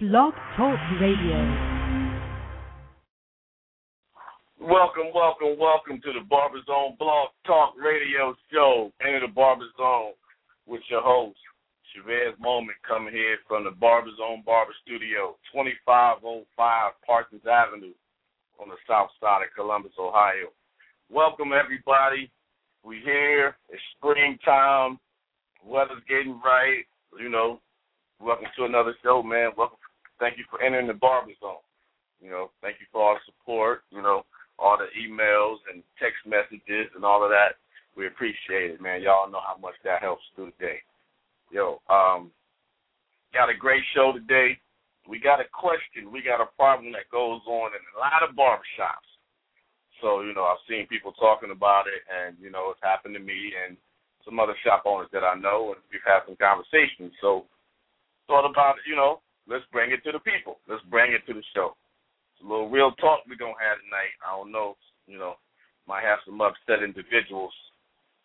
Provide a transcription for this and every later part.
Blog Talk Radio. Welcome, welcome, welcome to the Barber Zone Blog Talk Radio Show. Enter the Barber Zone with your host, Chavez Moment, coming here from the Barber Zone Barber Studio, 2505 Parsons Avenue on the south side of Columbus, Ohio. Welcome, everybody. We here. It's springtime. Weather's getting right. You know, welcome to another show, man. Welcome. Thank you for entering the Barber Zone. You know, thank you for all the support. You know, all the emails and text messages and all of that. We appreciate it, man. Y'all know how much that helps through the day. Yo, um, got a great show today. We got a question. We got a problem that goes on in a lot of barbershops. So, you know, I've seen people talking about it, and, you know, it's happened to me and some other shop owners that I know, and we've had some conversations. So, thought about you know, let's bring it to the people. Let's bring it to the show. It's a little real talk we're to have tonight. I don't know, you know, might have some upset individuals,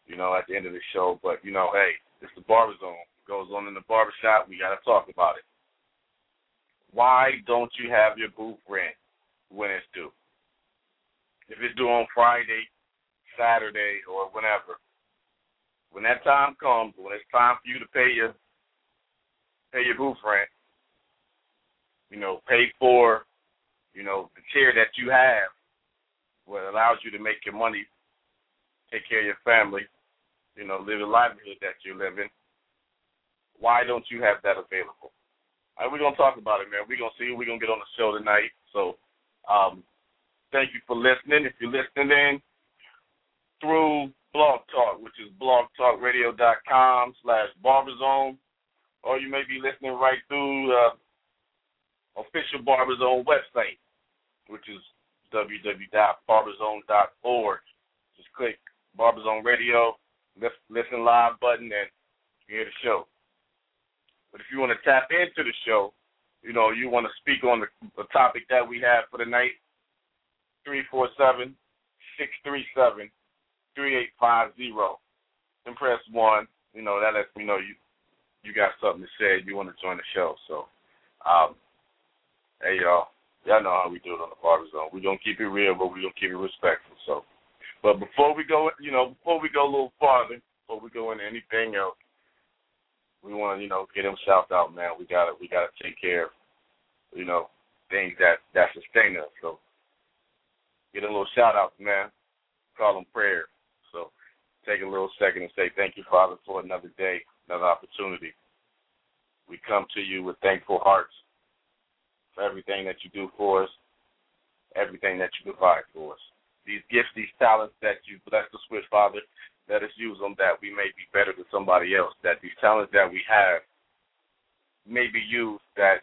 you know, at the end of the show, but, you know, hey, it's the barber zone. It goes on in the barbershop. We got to talk about it. Why don't you have your booth rent when it's due? If it's due on Friday, Saturday, or whenever, when that time comes, when it's time for you to pay your pay your booth rent, you know, pay for, you know, the chair that you have, what allows you to make your money, take care of your family, you know, live the livelihood that you're living, why don't you have that available? All right, we're gonna talk about it, man. We're gonna see. We're gonna get on the show tonight. So, um, thank you for listening. If you're listening in through Blog Talk, which is blogtalkradio.com slash barberzone, or you may be listening right through the official Barberzone website, which is www.barberzone.org. Just click Barberzone Radio, listen live button, and hear the show. But if you want to tap into the show, you know, you want to speak on the, the topic that we have for the night, 347 637 3850. Then press 1. You know, that lets me know you you got something to say, you want to join the show. So, um, hey, y'all. Y'all know how we do it on the Barber Zone. We're to keep it real, but we're to keep it respectful. So, but before we go, you know, before we go a little farther, before we go into anything else, we want to, you know, get them shout out, man. We got to, we got to take care of, you know, things that that sustain us. So, get a little shout out, man. Call them prayer. So, take a little second and say thank you, Father, for another day, another opportunity. We come to you with thankful hearts for everything that you do for us, everything that you provide for us. These gifts, these talents that you bless us with, Father, let us use them that we may be better than somebody else, that these talents that we have may be used that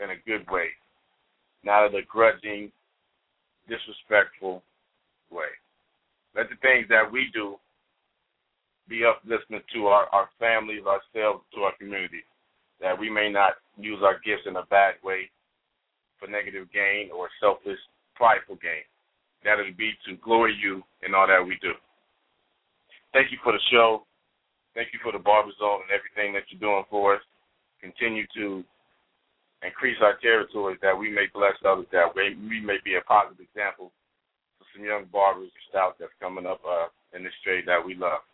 in a good way, not in a grudging, disrespectful way. Let the things that we do be uplifting to our, our families, ourselves, to our community, that we may not use our gifts in a bad way for negative gain or selfish, prideful gain. That it be to glory you in all that we do. Thank you for the show. Thank you for the Barber Zone and everything that you're doing for us. Continue to increase our territories that we may bless others, that we, we may be a positive example for some young barbers and styles that's coming up uh, in this trade that we love.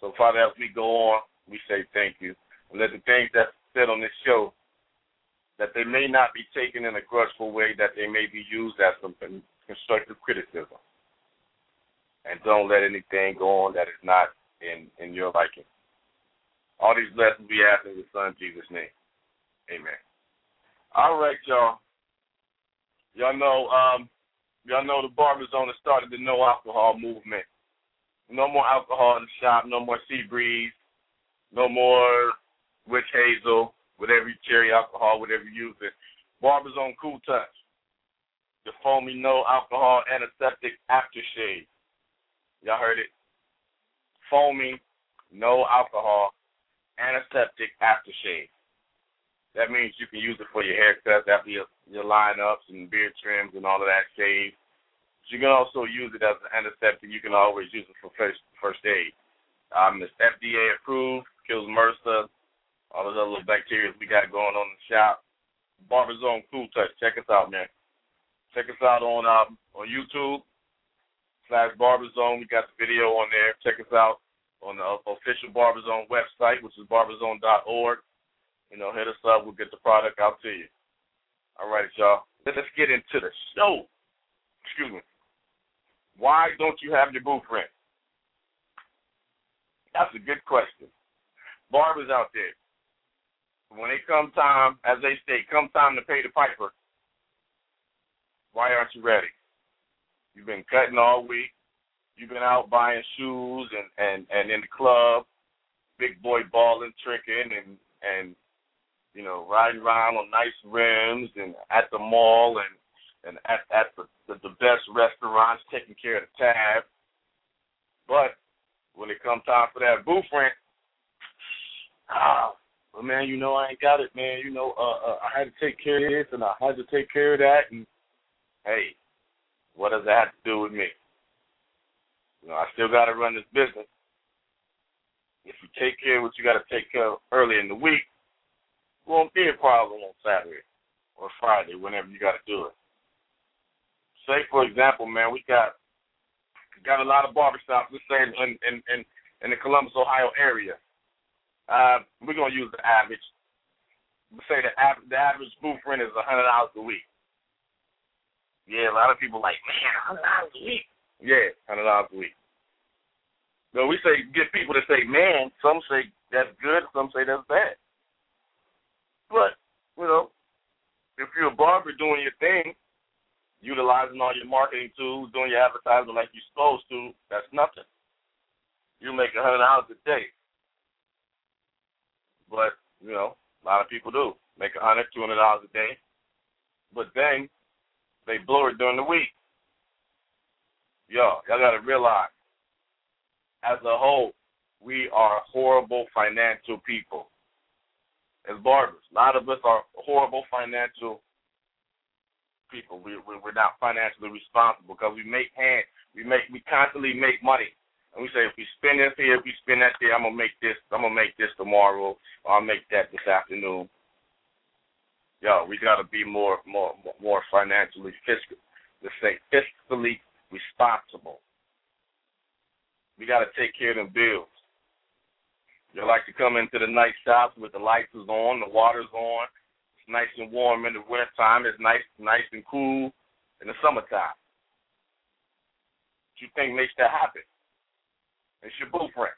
So, Father, as we go on, we say thank you. And let the things that's said on this show, that they may not be taken in a grudgeful way, that they may be used as some constructive criticism and don't let anything go on that is not in in your liking. All these blessings we ask in your son Jesus' name. Amen. All right, y'all. Y'all know um y'all know the barber zone has started the no alcohol movement. No more alcohol in the shop, no more sea breeze, no more witch hazel, whatever you cherry alcohol, whatever you use it. Barber Zone Cool Touch, the foamy no alcohol antiseptic aftershave. Y'all heard it. Foamy, no alcohol, antiseptic aftershave. That means you can use it for your haircuts after your, your lineups and beard trims and all of that shave. But you can also use it as an antiseptic. You can always use it for first first aid. Um, it's FDA approved, kills MRSA, all those other little bacteria we got going on in the shop. Barber Zone Cool Touch. Check us out, man. Check us out on um, on YouTube slash Barber Zone. We got the video on there. Check us out on the official Barber Zone website, which is barberzone.org. You know, hit us up. We'll get the product out to you. All right, y'all. Let's get into the show. Excuse me. Why don't you have your booth rent? That's a good question. Barbers out there, when it come time, as they say, come time to pay the piper, why aren't you ready? You've been cutting all week. You've been out buying shoes and and and in the club, big boy balling, tricking, and and you know riding around on nice rims and at the mall and and at at the the, the best restaurants, taking care of the tab. But when it comes time for that booth rent, ah, well, man, you know I ain't got it, man. You know, uh, uh, I had to take care of this and I had to take care of that, and hey, what does that have to do with me? You know, I still got to run this business. If you take care of what you got to take care of early in the week, won't be a problem on Saturday or Friday, whenever you got to do it. Say, for example, man, we got got a lot of barbershops. Let's say in in in, in the Columbus, Ohio area. Uh, we're gonna use the average. Let's say the average the average booth rent is a hundred dollars a week. Yeah, a lot of people like, man, hundred dollars a week. Yeah, hundred dollars a week. No, we say get people to say, man. Some say that's good. Some say that's bad. But you know, if you're a barber doing your thing, utilizing all your marketing tools, doing your advertising like you're supposed to, that's nothing. You make a hundred dollars a day. But, you know, a lot of people do. Make a hundred, two hundred dollars a day. But then they blow it during the week. Yo, y'all gotta realize, as a whole, we are horrible financial people. As barbers, a lot of us are horrible financial people. We, we we're not financially responsible because we make hand, we make we constantly make money, and we say if we spend this here, if we spend that there, I'm gonna make this, I'm gonna make this tomorrow, or I'll make that this afternoon. Yo, we gotta be more more more financially fiscal, let's say fiscally responsible. We gotta take care of them bills. You like to come into the night shops with the lights is on, the water's on, It's nice and warm in the winter time. It's nice, nice and cool in the summertime. What you think makes that happen? It's your booth rent.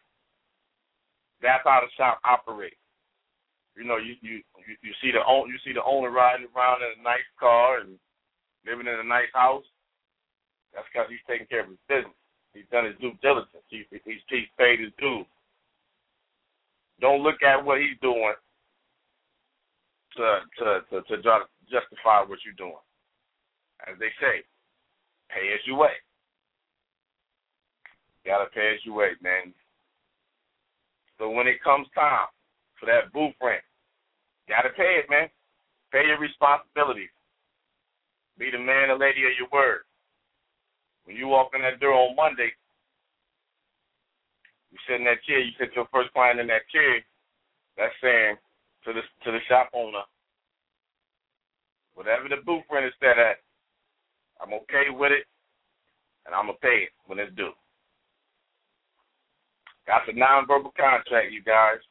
That's how the shop operates. You know, you you you, you see the you see the owner riding around in a nice car and living in a nice house. That's because he's taking care of his business. He's done his due diligence. He, he's, he's paid his dues. Don't look at what he's doing to to to, to justify what you're doing. As they say, pay as you weigh. Gotta pay as you weigh, man. So when it comes time for that booth rent, gotta pay it, man. Pay your responsibilities. Be the man or lady of your word. When you walk in that door on Monday, you sit in that chair, you sit your first client in that chair, that's saying to the to the shop owner. Whatever the booth rent is set at, I'm okay with it, and I'm gonna pay it when it's due. Got the nonverbal contract, you guys.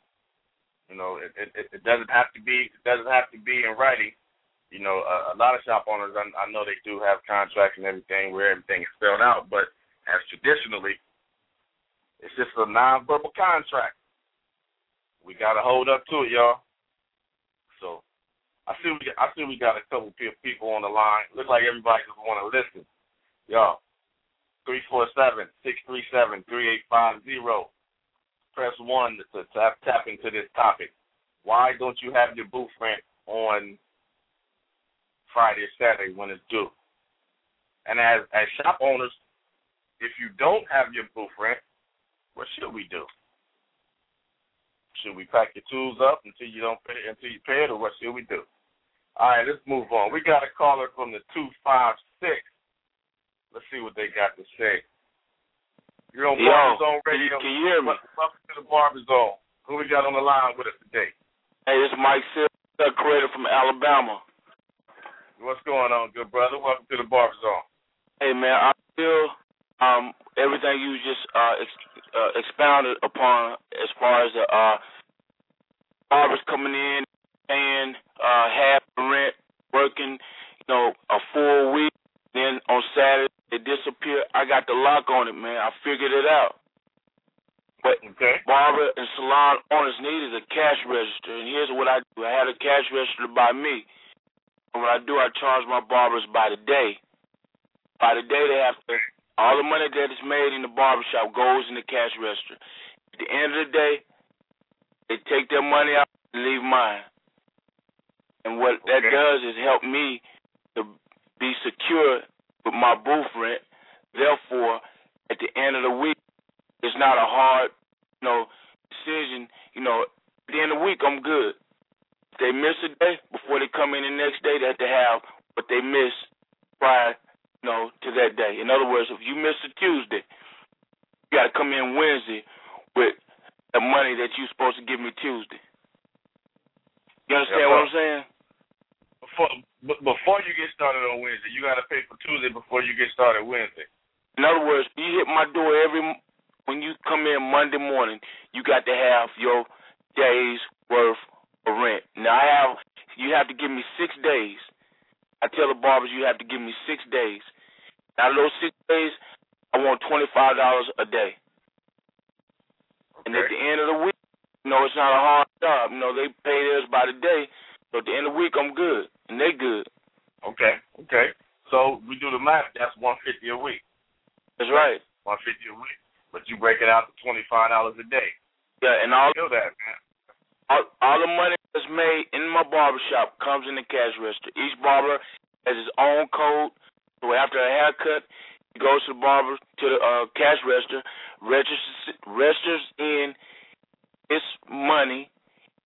You know, it, it, it doesn't have to be it doesn't have to be in writing. You know, a, a lot of shop owners, I, I know they do have contracts and everything where everything is spelled out, but as traditionally, it's just a nonverbal contract. We got to hold up to it, y'all. So I see we I see we got a couple people on the line. Looks like everybody just want to listen. Yo, three four seven six three seven three eight five zero. Press one to tap tap into this topic. why don't you have your booth rent on Friday or Saturday when it's due? And as as shop owners, if you don't have your booth rent, what should we do? Should we pack your tools up until you don't pay until you pay it, or what should we do? All right, let's move on. We got a caller from the two five six. Let's see what they got to say. You're on Barber Zone can you- Radio. can you hear me? Welcome to the Barber Zone. Who we got on the line with us today? Hey, this is Mike Silver, creator from Alabama. What's going on, good brother? Welcome to the Barber Zone. Hey man, I feel um everything you just uh, ex- uh expounded upon as far as the uh barbers coming in paying uh half the rent, working, you know, a full week, then on Saturday they disappeared. I got the lock on it, man. I figured it out. But Okay. barber and salon owners needed a cash register, and here's what I do: I had a cash register by me, and what I do, I charge my barbers by the day. By the day, they have to. All the money that is made in the barbershop goes in the cash register. At the end of the day, they take their money out and leave mine. And what that does is help me to be secure with my booth rent. Therefore, at the end of the week, it's not a hard, you know, decision. You know, at the end of the week, I'm good. If they miss a day before they come in the next day, they have to have what they missed prior, you know, to that day. In other words, if you miss a Tuesday, you got to come in Wednesday with the money that you're supposed to give me Tuesday. You understand Yes, what. I'm saying? Before b- before you get started on Wednesday, you got to pay for Tuesday before you get started Wednesday. In other words, you hit my door every when you come in Monday morning. You got to have your days worth of rent. Now I have you have to give me six days. I tell the barbers you have to give me six days. Out of those six days, I want twenty five dollars a day. And at the end of the week, you know, it's not a hard job. You know, they pay theirs by the day. So at the end of the week, I'm good, and they good. Okay. Okay. So we do the math. That's one fifty a week. That's right. One fifty a week. But you break it out to twenty five dollars a day. Yeah, and all that, man. all, all the money that's made in my barbershop comes in the cash register. Each barber has his own code. So after a haircut, he goes to the barber to the uh, cash register, registers registers in his money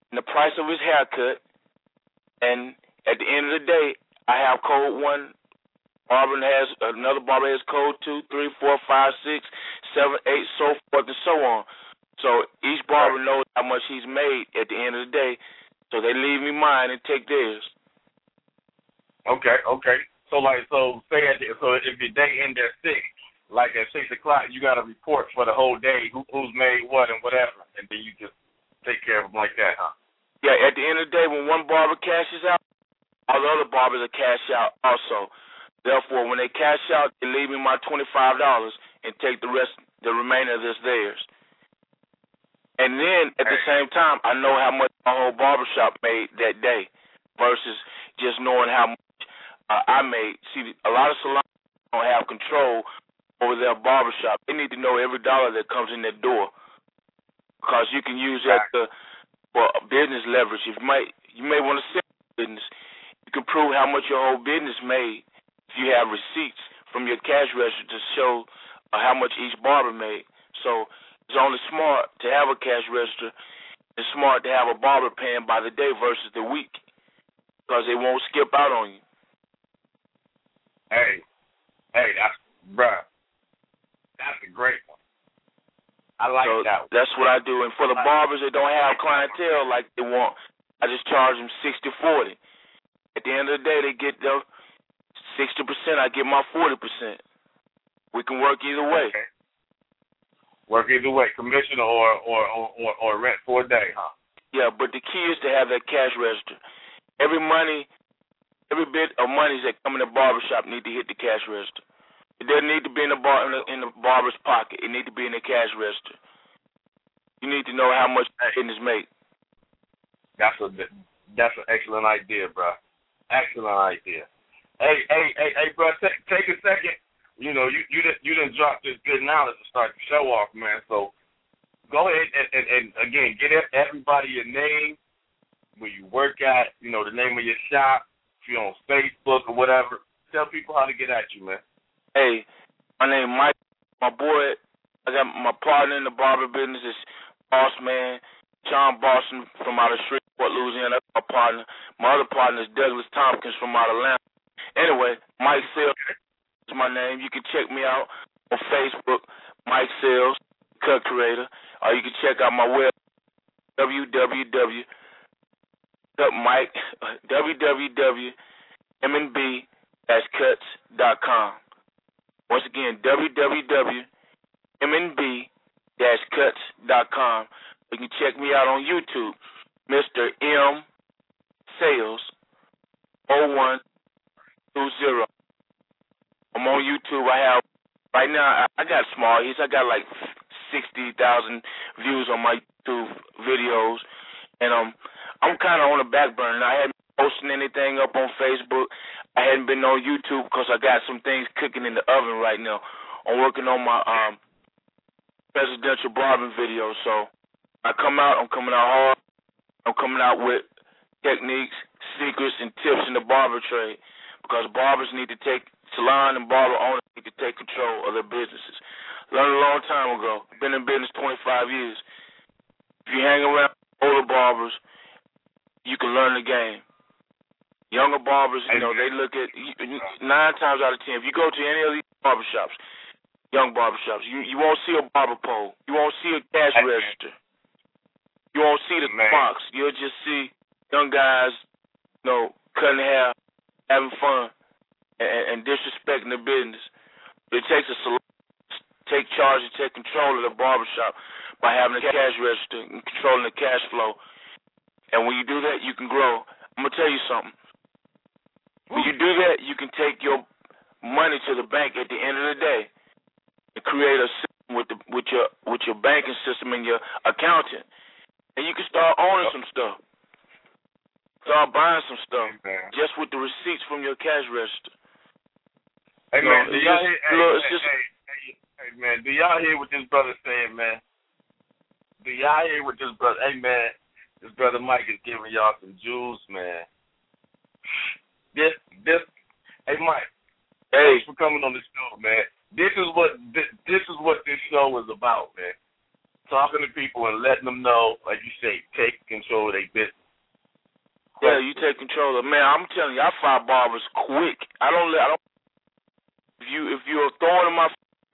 and the price of his haircut, and at the end of the day, I have code one. Barber has another barber has code two, three, four, five, six, seven, eight, so forth and so on. So each barber knows how much he's made at the end of the day. So they leave me mine and take theirs. Okay. Okay. So like, so say at the, so if your day end at six, like at six o'clock, you got to report for the whole day who, who's made what and whatever, and then you just take care of them like that, huh? Yeah, at the end of the day, when one barber cashes out, all the other barbers will cash out also. Therefore, when they cash out, they leave me my twenty-five dollars and take the rest, the remainder of this theirs. And then at the same time, I know how much my whole barbershop made that day, versus just knowing how much uh, I made. See, a lot of salons don't have control over their barbershop. They need to know every dollar that comes in their door, because you can use that to for business leverage. If you might, you may want to sell business. Can prove how much your whole business made if you have receipts from your cash register to show uh, how much each barber made. So it's only smart to have a cash register. It's smart to have a barber paying by the day versus the week, because they won't skip out on you. Hey, hey, that's bruh. That's a great one. I like so that. One. that's what I do. And for the barbers that don't have clientele like they want, I just charge them sixty forty. At the end of the day, they get their sixty percent. I get my forty percent. We can work either way. Okay. Work either way, commission or or, or or or rent for a day, huh? Yeah, but the key is to have that cash register. Every money, every bit of money that come in the barbershop need to hit the cash register. It doesn't need to be in the bar in the, in the barber's pocket. It need to be in the cash register. You need to know how much business make. That's a that's an excellent idea, bro. Excellent idea. Hey, hey, hey, hey, bro. Take take a second. You know, you you didn't you didn't drop this good knowledge to start the show off, man. So go ahead and, and, and again get everybody your name, where you work at, you know, the name of your shop, if you're on Facebook or whatever. Tell people how to get at you, man. Hey, my name Mike. My boy, I got my partner in the barber business is Boss Man, John Boston from out of Louisiana. That's my partner. My other partner is Douglas Tompkins from out of Atlanta. Anyway, Mike Sales is my name. You can check me out on Facebook, Mike Sales, Cut Creator, or you can check out my web www. Mike www.mnb-cuts.com. Once again, www.mnb-cuts.com. You can check me out on YouTube, Mr. M Sales 0120. I'm on YouTube. I have right now. I got small hits. I got like sixty thousand views on my YouTube videos, and um, I'm kind of on the back burner. I hadn't posting anything up on Facebook. I hadn't been on YouTube because I got some things cooking in the oven right now. I'm working on my um presidential barbering video. So I come out. I'm coming out hard. I'm coming out with techniques, secrets, and tips in the barber trade because barbers need to take salon and barber owners need to take control of their businesses. Learned a long time ago. Been in business 25 years. If you hang around older barbers, you can learn the game. Younger barbers, you know, they look at nine times out of ten. If you go to any of these barbershops, young barbershops, you you won't see a barber pole. You won't see a cash register. You won't see the box. You'll just see young guys, you know, cutting hair, having fun, and, and disrespecting the business. It takes a salon take charge and take control of the barbershop by having a cash register and controlling the cash flow. And when you do that, you can grow. I'm gonna tell you something. When you do that, you can take your money to the bank at the end of the day and create a system with the with your with your banking system and your accountant, and you can start owning some stuff. Start buying some stuff Amen. just with the receipts from your cash register. Hey You man, know, do y'all hear? Hey, look, it's hey, just- hey, hey, hey, man, do y'all hear what this brother saying, man? Do y'all hear what this brother? Hey man, this brother Mike is giving y'all some jewels, man. This, this. Hey Mike, Hey, thanks for coming on the show, man. This is what this, this is what this show is about, man. Talking to people and letting them know, like you say, take control of their business. Yeah, you take control of man. I'm telling you, I fire barbers quick. I don't let. I don't. If you if you're throwing in my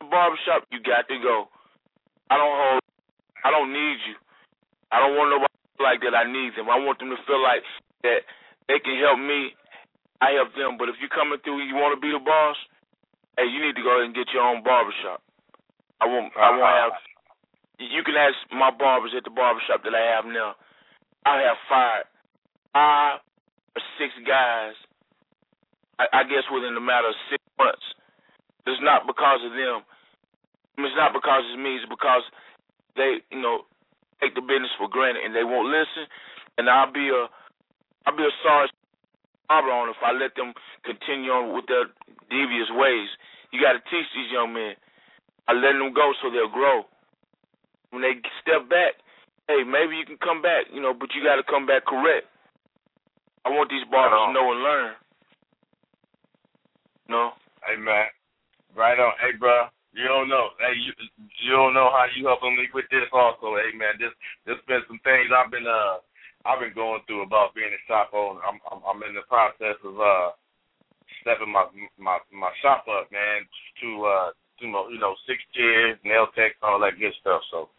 barbershop, you got to go. I don't hold. I don't need you. I don't want nobody to feel like that. I need them. I want them to feel like that they can help me. I help them. But if you're coming through, you want to be the boss. Hey, you need to go ahead and get your own barbershop. I won't. I uh, won't have. You can ask my barbers at the barbershop that I have now. I have fired five or six guys, I, I guess within a matter of six months. It's not because of them. It's not because it's me. It's because they, you know, take the business for granted and they won't listen. And I'll be a, I'll be a sorry barber owner if I let them continue on with their devious ways. You got to teach these young men. I let them go so they'll grow. When they step back, hey, maybe you can come back, you know, but you got to come back correct. I want these barbers to know and learn. No. Hey man, right on. Hey bro, you don't know. Hey, you you don't know how you helping me with this also. Hey man, this this been some things I've been uh I've been going through about being a shop owner. I'm I'm, I'm in the process of uh stepping my my my shop up, man, to uh to you know six chairs, nail tech, all that good stuff. So,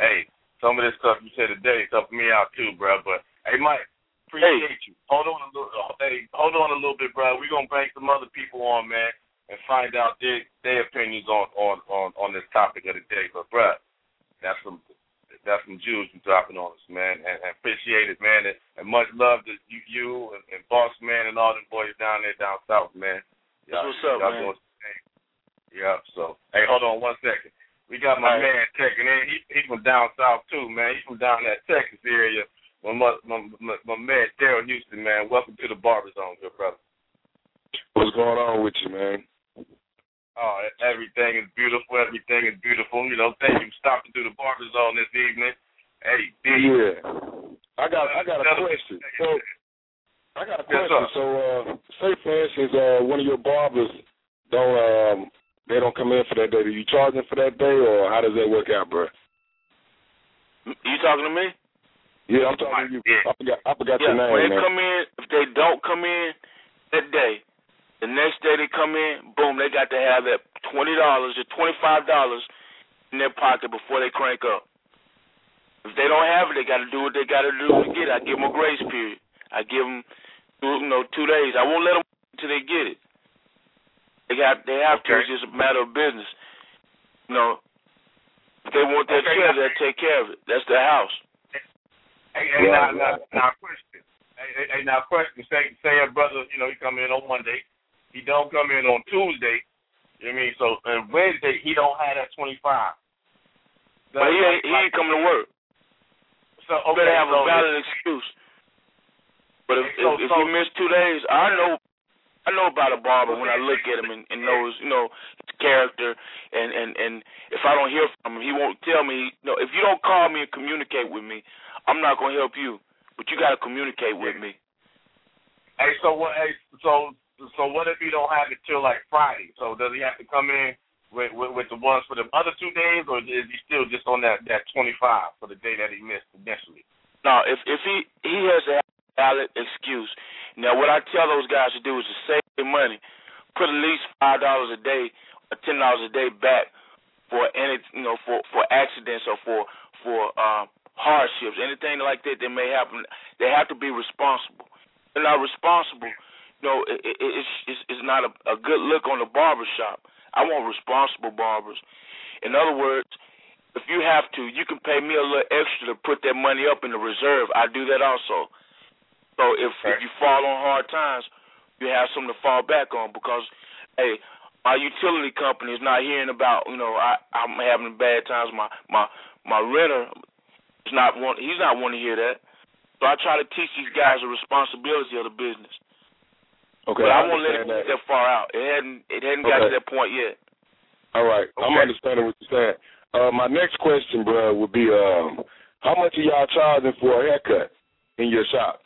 hey, some of this stuff you said today is helping me out too, bro. But hey, Mike. Appreciate you. Hold on a little. Uh, hey, hold on a little bit, bro. We're gonna bring some other people on, man, and find out their their opinions on on on on this topic of the day. But, bro, that's some that's some jewels you dropping on us, man, and, and appreciate it, man, and, and much love to you, you and, and Boss Man and all them boys down there down south, man. That's what's up, y'all man. doing. Yeah. So, hey, hold on one second. We got my right. man checking in. He he's from down south too, man. He's from down that Texas area. My my my, my, man Daryl Houston, man. Welcome to the Barber Zone, good brother. What's going on with you, man? Oh, everything is beautiful. Everything is beautiful. You know, thank you for stopping through the Barber Zone this evening. Hey, D. Yeah. I got I got a question. So I got a question. sir. so uh say for instance uh one of your barbers don't um they don't come in for that day. Do you charge them for that day or how does that work out, bro? You talking to me? Yeah, I'm talking to you. I forgot I forgot Yeah, your name, when they man. come in, if they don't come in that day, the next day they come in, boom, they got to have that twenty dollars or twenty five dollars in their pocket before they crank up. If they don't have it, they got to do what they got to do to get it. I give them a grace period. I give them, you know, two days. I won't let them until they get it. They got, they have to. It's just a matter of business. You know, if they want that Okay, chair, they'll take care of it. That's their house. Hey, hey, now, Right, now, right. now, question. Hey, hey, hey, now, question. Say, say a brother, you know, he come in on Monday, he don't come in on Tuesday. You know what I mean? So, and Wednesday he don't have that twenty five. But he ain't, he ain't coming to work. So, You okay, better have so a valid excuse. But if So- if, if so- you miss two days, I know I know about a barber when I look at him and, and knows you know his character and and and if I don't hear from him, he won't tell me. You know, if you don't call me and communicate with me, I'm not gonna help you. But you got to communicate with me. Hey, so what? Hey, so so what if he don't have it till like Friday? So does he have to come in with with, with the ones for the other two days, or is he still just on that that twenty five for the day that he missed initially? Now, if if he he has a valid excuse. Now, what I tell those guys to do is to save their money, put at least five dollars a day or ten dollars a day back for any you know for for accidents or for for um, hardships, anything like that that may happen. They have to be responsible. They're not responsible. You know, it, it, it's, it's it's not a, a good look on the barber shop. I want responsible barbers. In other words, if you have to, you can pay me a little extra to put that money up in the reserve. I do that also. So if, if you fall on hard times, you have something to fall back on because, hey, my utility company is not hearing about you know I I'm having bad times. My my my renter is not want he's not wanting to hear that. So I try to teach these guys the responsibility of the business. Okay, but I, I won't let it get that far out. It hadn't it hadn't got to that point yet. All right, I'm understanding what you're saying. Uh, my next question, bro, would be um, how much are y'all charging for a haircut in your shop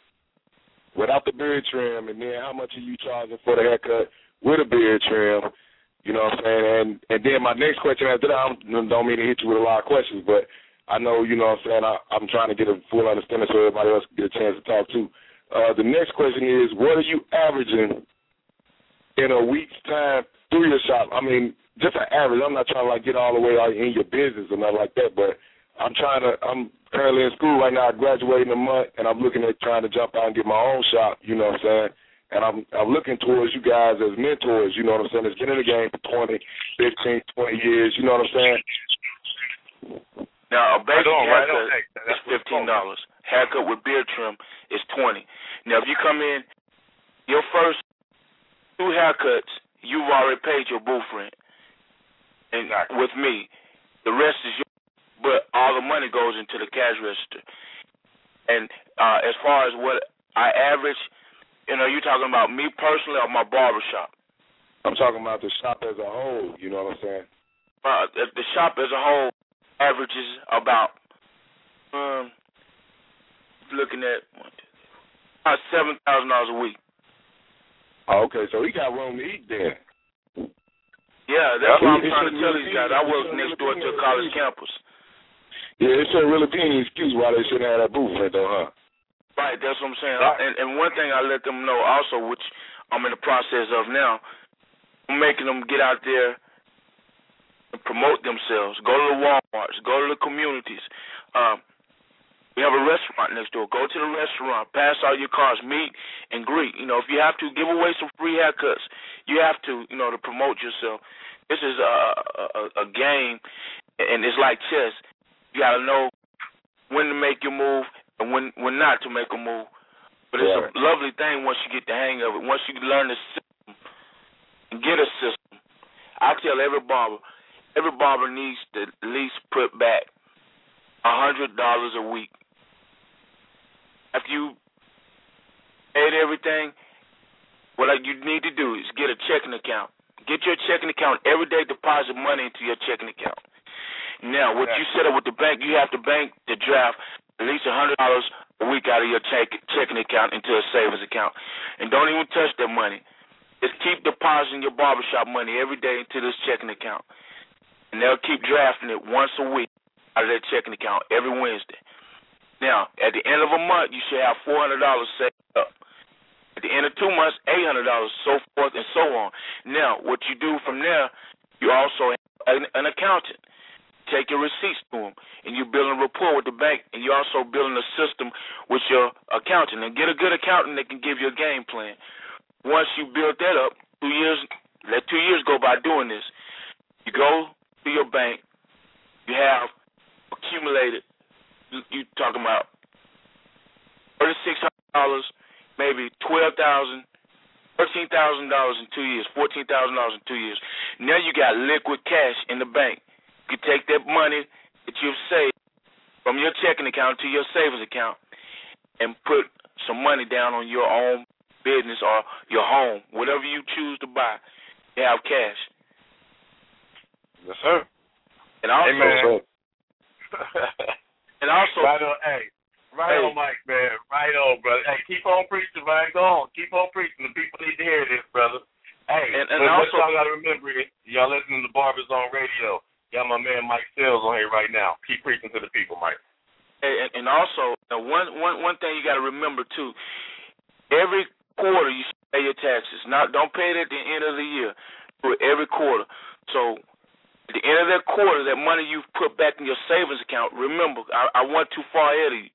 without the beard trim, and then how much are you charging for the haircut with a beard trim? You know what I'm saying? And and then my next question after that, I don't, mean to hit you with a lot of questions, but I know you know what I'm saying. I, I'm trying to get a full understanding so everybody else can get a chance to talk too. Uh, the next question is, what are you averaging in a week's time through your shop? I mean, just an average. I'm not trying to like get all the way out in your business or nothing like that, but I'm trying to. I'm currently in school right now. I graduate in a month, and I'm looking at trying to jump out and get my own shop. You know what I'm saying? And I'm I'm looking towards you guys as mentors. You know what I'm saying? It's been in the game for 20, 15, 20 years. You know what I'm saying? Now a basic on, right haircut on. Hey, is that's fifteen dollars. Haircut with beard trim is twenty. Now if you come in, your first two haircuts, you've already paid your booth rent, and with me, the rest is your. But all the money goes into the cash register. And uh, as far as what I average, you know, you're talking about me personally or my barber shop? I'm talking about the shop as a whole. You know what I'm saying? Uh, the, the shop as a whole averages about um looking at one, two, three, about seven thousand dollars a week. Oh, okay, so he got room to eat then. Yeah, that's what I'm trying to tell these guys. I work next door to a college campus. Yeah, it shouldn't really be any excuse why they shouldn't have that booth rent though, huh? Right, that's what I'm saying. Right. And and one thing I let them know also, which I'm in the process of now, I'm making them get out there and promote themselves. Go to the Walmarts, go to the communities. Um, we have a restaurant next door. Go to the restaurant, pass out your cards, meet and greet. You know, if you have to, give away some free haircuts. You have to, you know, to promote yourself. This is a a, a game, and it's like chess. You got to know when to make your move and when when not to make a move. But it's Right. a lovely thing once you get the hang of it. Once you learn the system and get a system. I tell every barber, every barber needs to at least put back a hundred dollars a week. After you paid everything, what you need to do is get a checking account. Get your checking account every day. Deposit money into your checking account. Now, what you set up with the bank, you have to bank the draft at least a hundred dollars a week out of your check, checking account into a savings account. And don't even touch that money. Just keep depositing your barbershop money every day into this checking account. And they'll keep drafting it once a week out of that checking account every Wednesday. Now, at the end of a month, you should have four hundred dollars saved up. At the end of two months, eight hundred dollars, so forth and so on. Now, what you do from there, you also have an, an accountant. Take your receipts to them, and you build a rapport with the bank, and you're also building a system with your accountant. And get a good accountant that can give you a game plan. Once you build that up, two years, let two years go by doing this. You go to your bank, you have accumulated. You talking about thirty six hundred dollars, maybe twelve thousand, thirteen thousand dollars in two years, fourteen thousand dollars in two years. Now you got liquid cash in the bank. You take that money that you've saved from your checking account to your savings account and put some money down on your own business or your home, whatever you choose to buy. You have cash. Yes, sir. And also, Amen. and also, right on, hey, right Hey. on, Mike, man, right on, brother. Hey, keep on preaching, man. Go on, keep on preaching. The people need to hear this, brother. Hey, And- and but also- y'all gotta remember is, y'all listening to Barber Zone Radio. Got my man Mike Sales on here right now. Keep preaching to the people, Mike. and, and also, one one one thing you got to remember too. Every quarter you pay your taxes. Not don't pay it at the end of the year. Do it every quarter. So at the end of that quarter, that money you've put back in your savings account. Remember, I, I went too far ahead of you.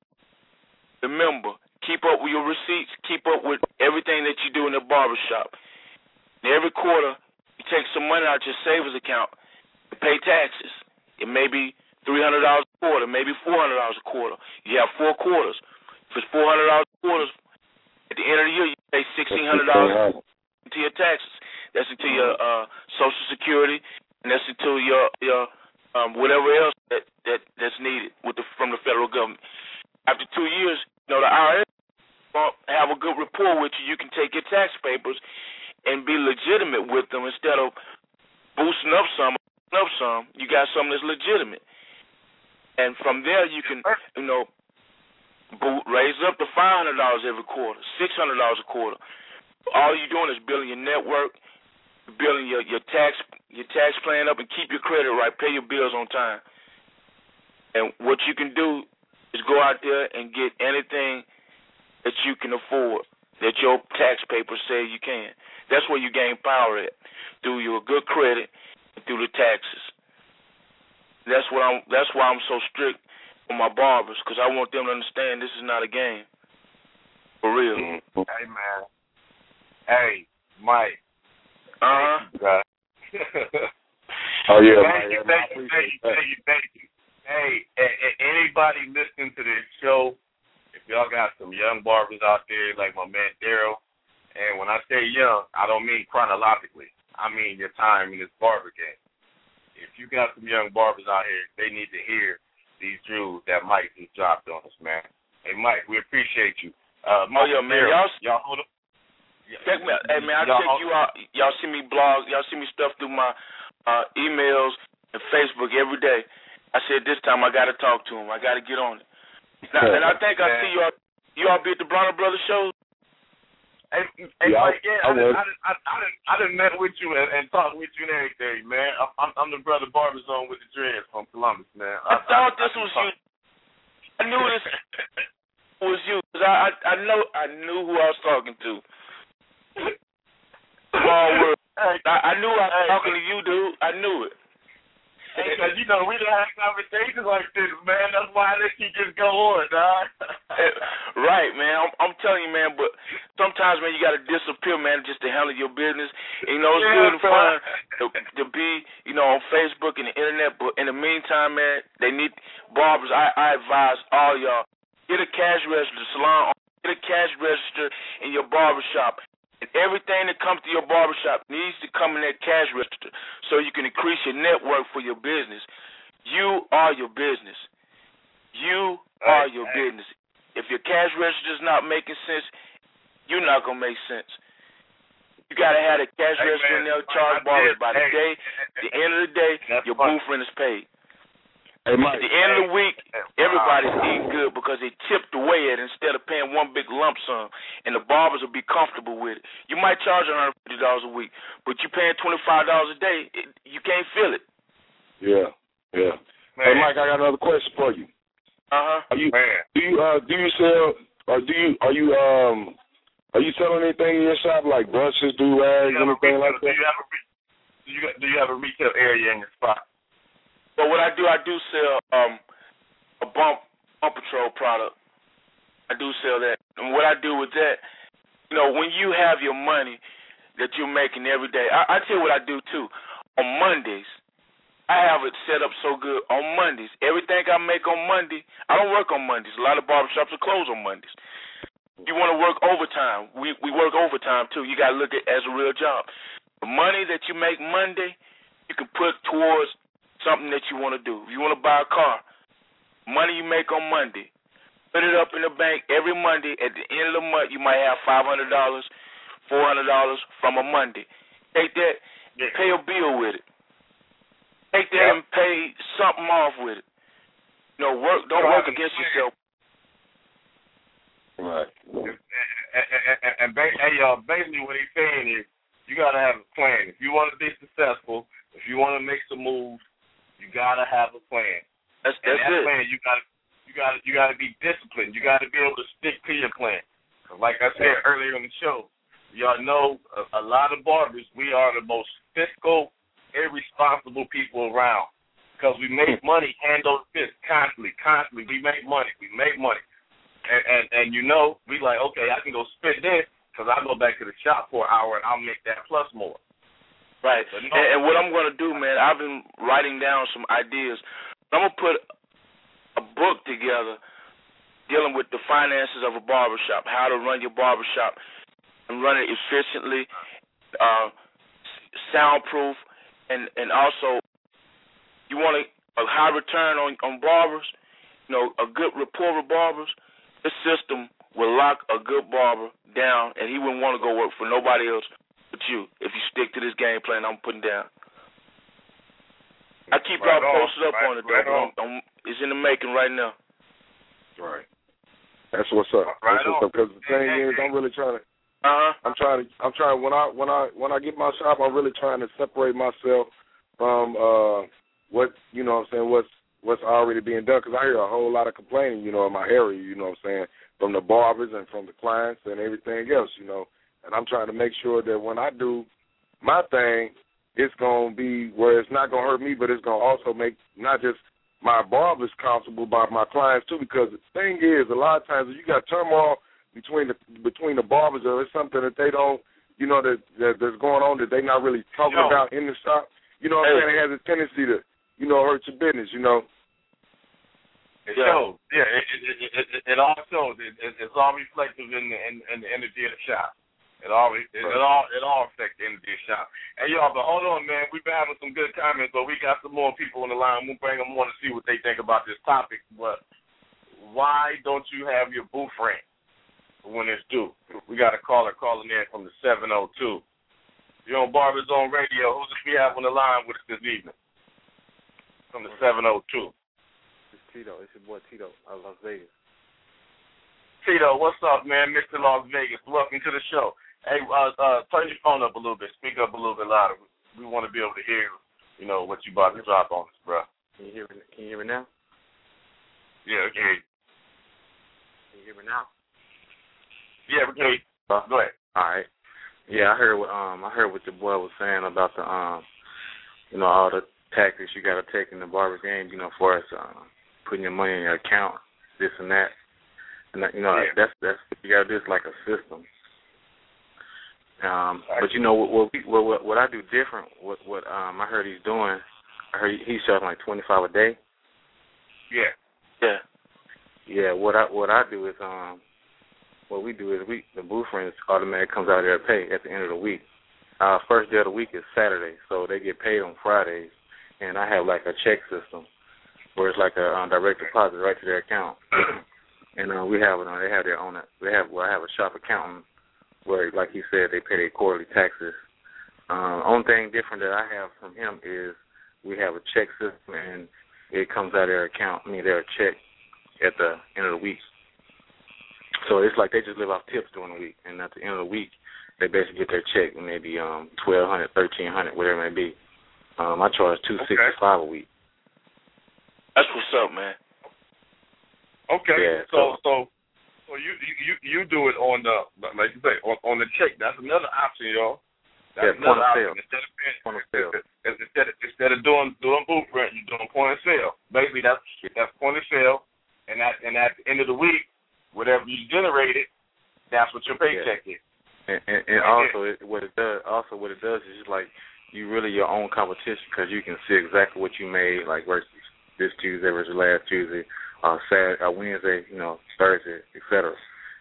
Remember, keep up with your receipts. Keep up with everything that you do in the barber shop. And every quarter, you take some money out your savings account pay taxes. It may be three hundred dollars a quarter, maybe four hundred dollars a quarter. You have four quarters. If it's four hundred dollars a quarter, at the end of the year you pay sixteen hundred dollars into your taxes. That's into your uh social security and that's into your your um whatever else that, that that's needed with the from the federal government. After two years, you know, the IRS have a good rapport with you. You can take your tax papers and be legitimate with them instead of boosting up some up some. You got something that's legitimate. And from there you can you know boot, raise up to five hundred dollars every quarter, six hundred dollars a quarter. All you're doing is building your network, building your your tax your tax plan up, and keep your credit right. Pay your bills on time. And what you can do is go out there and get anything that you can afford that your tax papers say you can. That's where you gain power at through your good credit through the taxes. That's what I'm. That's why I'm so strict on my barbers because I want them to understand this is not a game. For real. Hey, man. Hey, Mike. Uh huh. Oh yeah, thank you, thank you, thank you, thank you, thank you. Hey, a- a- anybody listening to this show, if y'all got some young barbers out there like my man Daryl, and when I say young, I don't mean chronologically. I mean your time in this barber game. If you got some young barbers out here, they need to hear these jewels that Mike just dropped on us, man. Hey, Mike, we appreciate you. Uh, Oh, yeah, man. Y'all- y'all hold up. Check me out. Hey man, I Y'all check you out. Y'all see me blog, Y'all see me stuff through my uh emails and Facebook every day. I said this time I got to talk to him. I got to get on it. Now, and I think I see you all. You all be at the Bronner Brothers show. Hey, hey Yeah, Mike, yeah, I I, done, was. I, done, I, I, done, I done met with you and, and talked with you and everything, man. I'm, I'm, I'm the brother Barber Zone with the dreads from Columbus, man. I thought this was you. I knew this was you because I, I I know I knew who I was talking to. Small world. Hey, I, I knew I was Hey. talking to you, dude. I knew it. Hey, 'cause you know we done had conversations like this, man. That's why I let you just go on, dog. right, man. I'm, I'm telling you, man. But sometimes, man, you got to disappear, man, just to handle your business. You know, it's Yeah, good and bro. fun to, to be, you know, on Facebook and the internet. But in the meantime, man, they need barbers. I, I advise all y'all get a cash register, salon, get a cash register in your barber shop. And everything that comes to your barbershop needs to come in that cash register so you can increase your network for your business. You are your business. You are your business. If your cash register is not making sense, you're not gonna make sense. You gotta have a cash Hey, register in there, charge barbers by the day. At the end of the day, That's your booth rent is paid. Hey, Mike. At the end of the week, everybody's eating good because they tipped away it instead of paying one big lump sum, and the barbers will be comfortable with it. You might charge one hundred fifty dollars a week, but you're paying twenty five dollars a day, it, you can't feel it. Yeah, yeah. Hey, Mike, I got another question for you. Uh huh. Are you Man. do you uh do you sell or do you are you um are you selling anything in your shop like brushes, do rags, Do you have a anything retail- like do you have a re- do you do you have a retail area in your spot? But what I do, I do sell um a bump bump patrol product. I do sell that, and what I do with that, you know, when you have your money that you're making every day, I, I tell you what I do too. On Mondays, I have it set up so good. On Mondays, everything I make on Monday, I don't work on Mondays. A lot of barbershops are closed on Mondays. You want to work overtime? We we work overtime too. You got to look at it as a real job. The money that you make Monday, you can put towards something that you want to do. If you want to buy a car, money you make on Monday, put it up in the bank every Monday. At the end of the month, you might have five hundred dollars, four hundred dollars from a Monday. Take that, Yeah. pay a bill with it. Take that Yeah. and pay something off with it. You know, work. Don't work against yourself. Right. And, and, and, and ba- hey, y'all, basically what he's saying is you got to have a plan. If you want to be successful, if you want to make some moves, you got to have a plan. That's And that it. plan, you got to you got to you got to be disciplined. You got to be able to stick to your plan. Like I said earlier in the show, y'all know a, a lot of barbers. We are the most fiscal, irresponsible people around because we make hmm. money hand over fist constantly, constantly. We make money. We make money, and and, and you know we like okay, I can go spend this because I go back to the shop for an hour and I'll make that plus more. Right. No- And, and what I'm going to do, man, I've been writing down some ideas. I'm going to put a book together dealing with the finances of a barbershop, how to run your barbershop and run it efficiently, uh, soundproof, and, and also you want a, a high return on, on barbers, you know, a good rapport with barbers. This system will lock a good barber down, and he wouldn't want to go work for nobody else but you if you stick to this game plan I'm putting down. I keep Right y'all on, posted up right- on it right though. on. I'm, I'm, it's in the making right now. Right. That's what's up. Right That's what's on. up. Because the thing Hey, is, hey, I'm really trying to. Uh huh. I'm trying to. I'm trying when I when I when I get my shop. I'm really trying to separate myself from uh what you know. what I'm saying what's what's already being done because I hear a whole lot of complaining. You know, in my area. You know, what I'm saying from the barbers and from the clients and everything else. You know, and I'm trying to make sure that when I do my thing, it's gonna be where it's not gonna hurt me, but it's gonna also make not just my barbers comfortable, but my clients too. Because the thing is, a lot of times if you got turmoil between the between the barbers, or it's something that they don't, you know, that, that that's going on that they not really talking about in the shop. You know what I'm saying? It has a tendency to, you know, hurt your business. You know. It Yeah. shows. Yeah, it it, it, it, it all shows. It, it, it's all reflective in the in, in the energy of the shop. It all it, it, all it all affects the energy shop. Hey y'all, but hold on, man. We've been having some good comments, but we got some more people on the line. We'll bring them on to see what they think about this topic. But why don't you have your booth rent when it's due? We got a caller calling in from the seven oh two. You're on Barber's Zone Radio. Who's this we have on the line with us this evening? From the seven oh two. It's Tito. It's your boy Tito out of Las Vegas. Tito, what's up, man? Mr. Las Vegas. Welcome to the show. Hey, uh, uh, turn your phone up a little bit. Speak up a little bit louder. We want to be able to hear, you know, what you about to drop on us, bro. Can you hear me? Can you hear me now? Yeah, okay. Can you hear me now? Yeah, okay. Uh, go ahead. All right. Yeah, I heard what um I heard what the boy was saying about the um you know all the tactics you got to take in the barber game. You know, for us um, putting your money in your account, this and that. And that, you know Yeah. that's that's you got to do is like a system. Um, but you know what what, what what I do different. What what um I heard he's doing. I heard he's charging like twenty five a day. Yeah. Yeah. Yeah, what I what I do is um what we do is we the booth rents automatic comes out of their pay at the end of the week. Uh first day of the week is Saturday, so they get paid on Fridays and I have like a check system where it's like a um, direct deposit right to their account. and uh we have it uh, on. they have their own they have well I have a shop accountant where like he said they pay their quarterly taxes. Um only thing different that I have from him is we have a check system and it comes out of their account. I mean, their check at the end of the week. So it's like they just live off tips during the week, and at the end of the week, they basically get their check, maybe um twelve hundred, thirteen hundred, whatever it may be. Um, I charge two sixty five a week. That's what's up, man. Okay, Yeah, so so so you you you do it on the like you say on, on the check. That's another option, y'all. That's Yeah, another option. sale. Instead of paying, Point of sale. instead of instead of doing doing rent, you're doing point of sale. Basically, that's that's point of sale, and at and at the end of the week, whatever you generated, that's what your paycheck is. And, and, and also, it, what it does, also what it does is just like you really your own competition because you can see exactly what you made, like versus this Tuesday versus last Tuesday, uh, Saturday, uh, Wednesday, you know, Thursday, etc.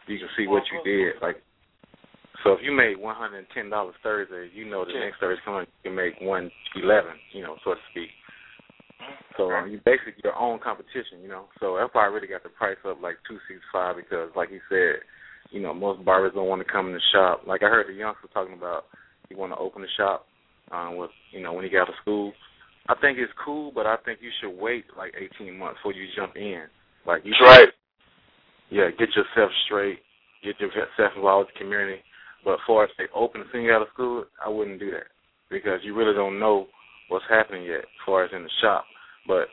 You can see what you did, like. So if you made one hundred and ten dollars Thursday, you know the Yeah. next Thursday coming you can make one eleven, you know, so to speak. So um, you basically your own competition, you know. So that's why I really got the price up like two six five because, like you said, you know, most barbers don't want to come in the shop. Like I heard the youngster talking about he want to open the shop um, with, you know, when he got out of school. I think it's cool, but I think you should wait like 18 months before you jump in. Like you That's right. yeah, get yourself straight, get yourself involved with the community. But as far as say open as soon as you get out of school, I wouldn't do that because you really don't know what's happening yet as far as in the shop. But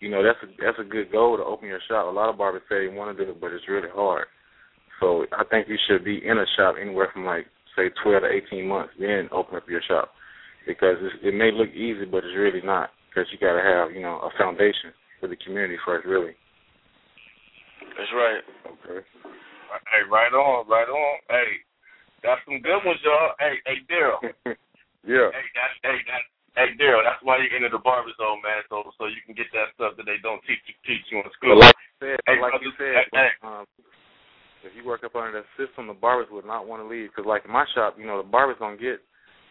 you know that's a that's a good goal to open your shop. A lot of barbers say they want to do it, but it's really hard. So I think you should be in a shop anywhere from like say 12 to 18 months, then open up your shop because it's, it may look easy, but it's really not because you got to have you know a foundation for the community first, really. That's right. Okay. Hey, right on, right on. Hey, that's some good ones, y'all. Hey, hey, Daryl. yeah. Hey, that's hey, that hey, Daryl. That's why you enter the barber zone, man. So so you can get that stuff that they don't teach teach you in school. But like you said, Hey, like you said, hey, hey. um, if you work up under that system, the barbers would not want to leave. Because like in my shop, you know, the barbers don't get,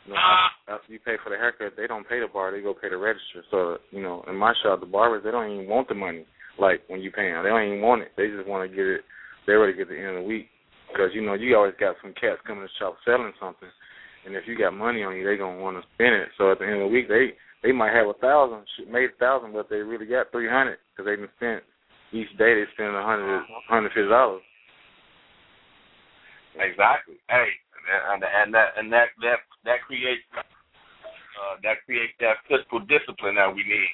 you know, after you pay for the haircut, they don't pay the bar, they go pay the register. So you know, in my shop, the barbers they don't even want the money. Like when you pay them, they don't even want it. They just want to get it. They're ready to get the end of the week. Because you know, you always got some cats coming to the shop selling something, and if you got money on you, they gonna want to spend it. So at the end of the week, they they might have a thousand, made a thousand, but they really got three hundred because they been spent each day. They spend a hundred, hundred fifty dollars. Exactly. Hey, and and that and that that that creates uh, that creates that fiscal discipline that we need.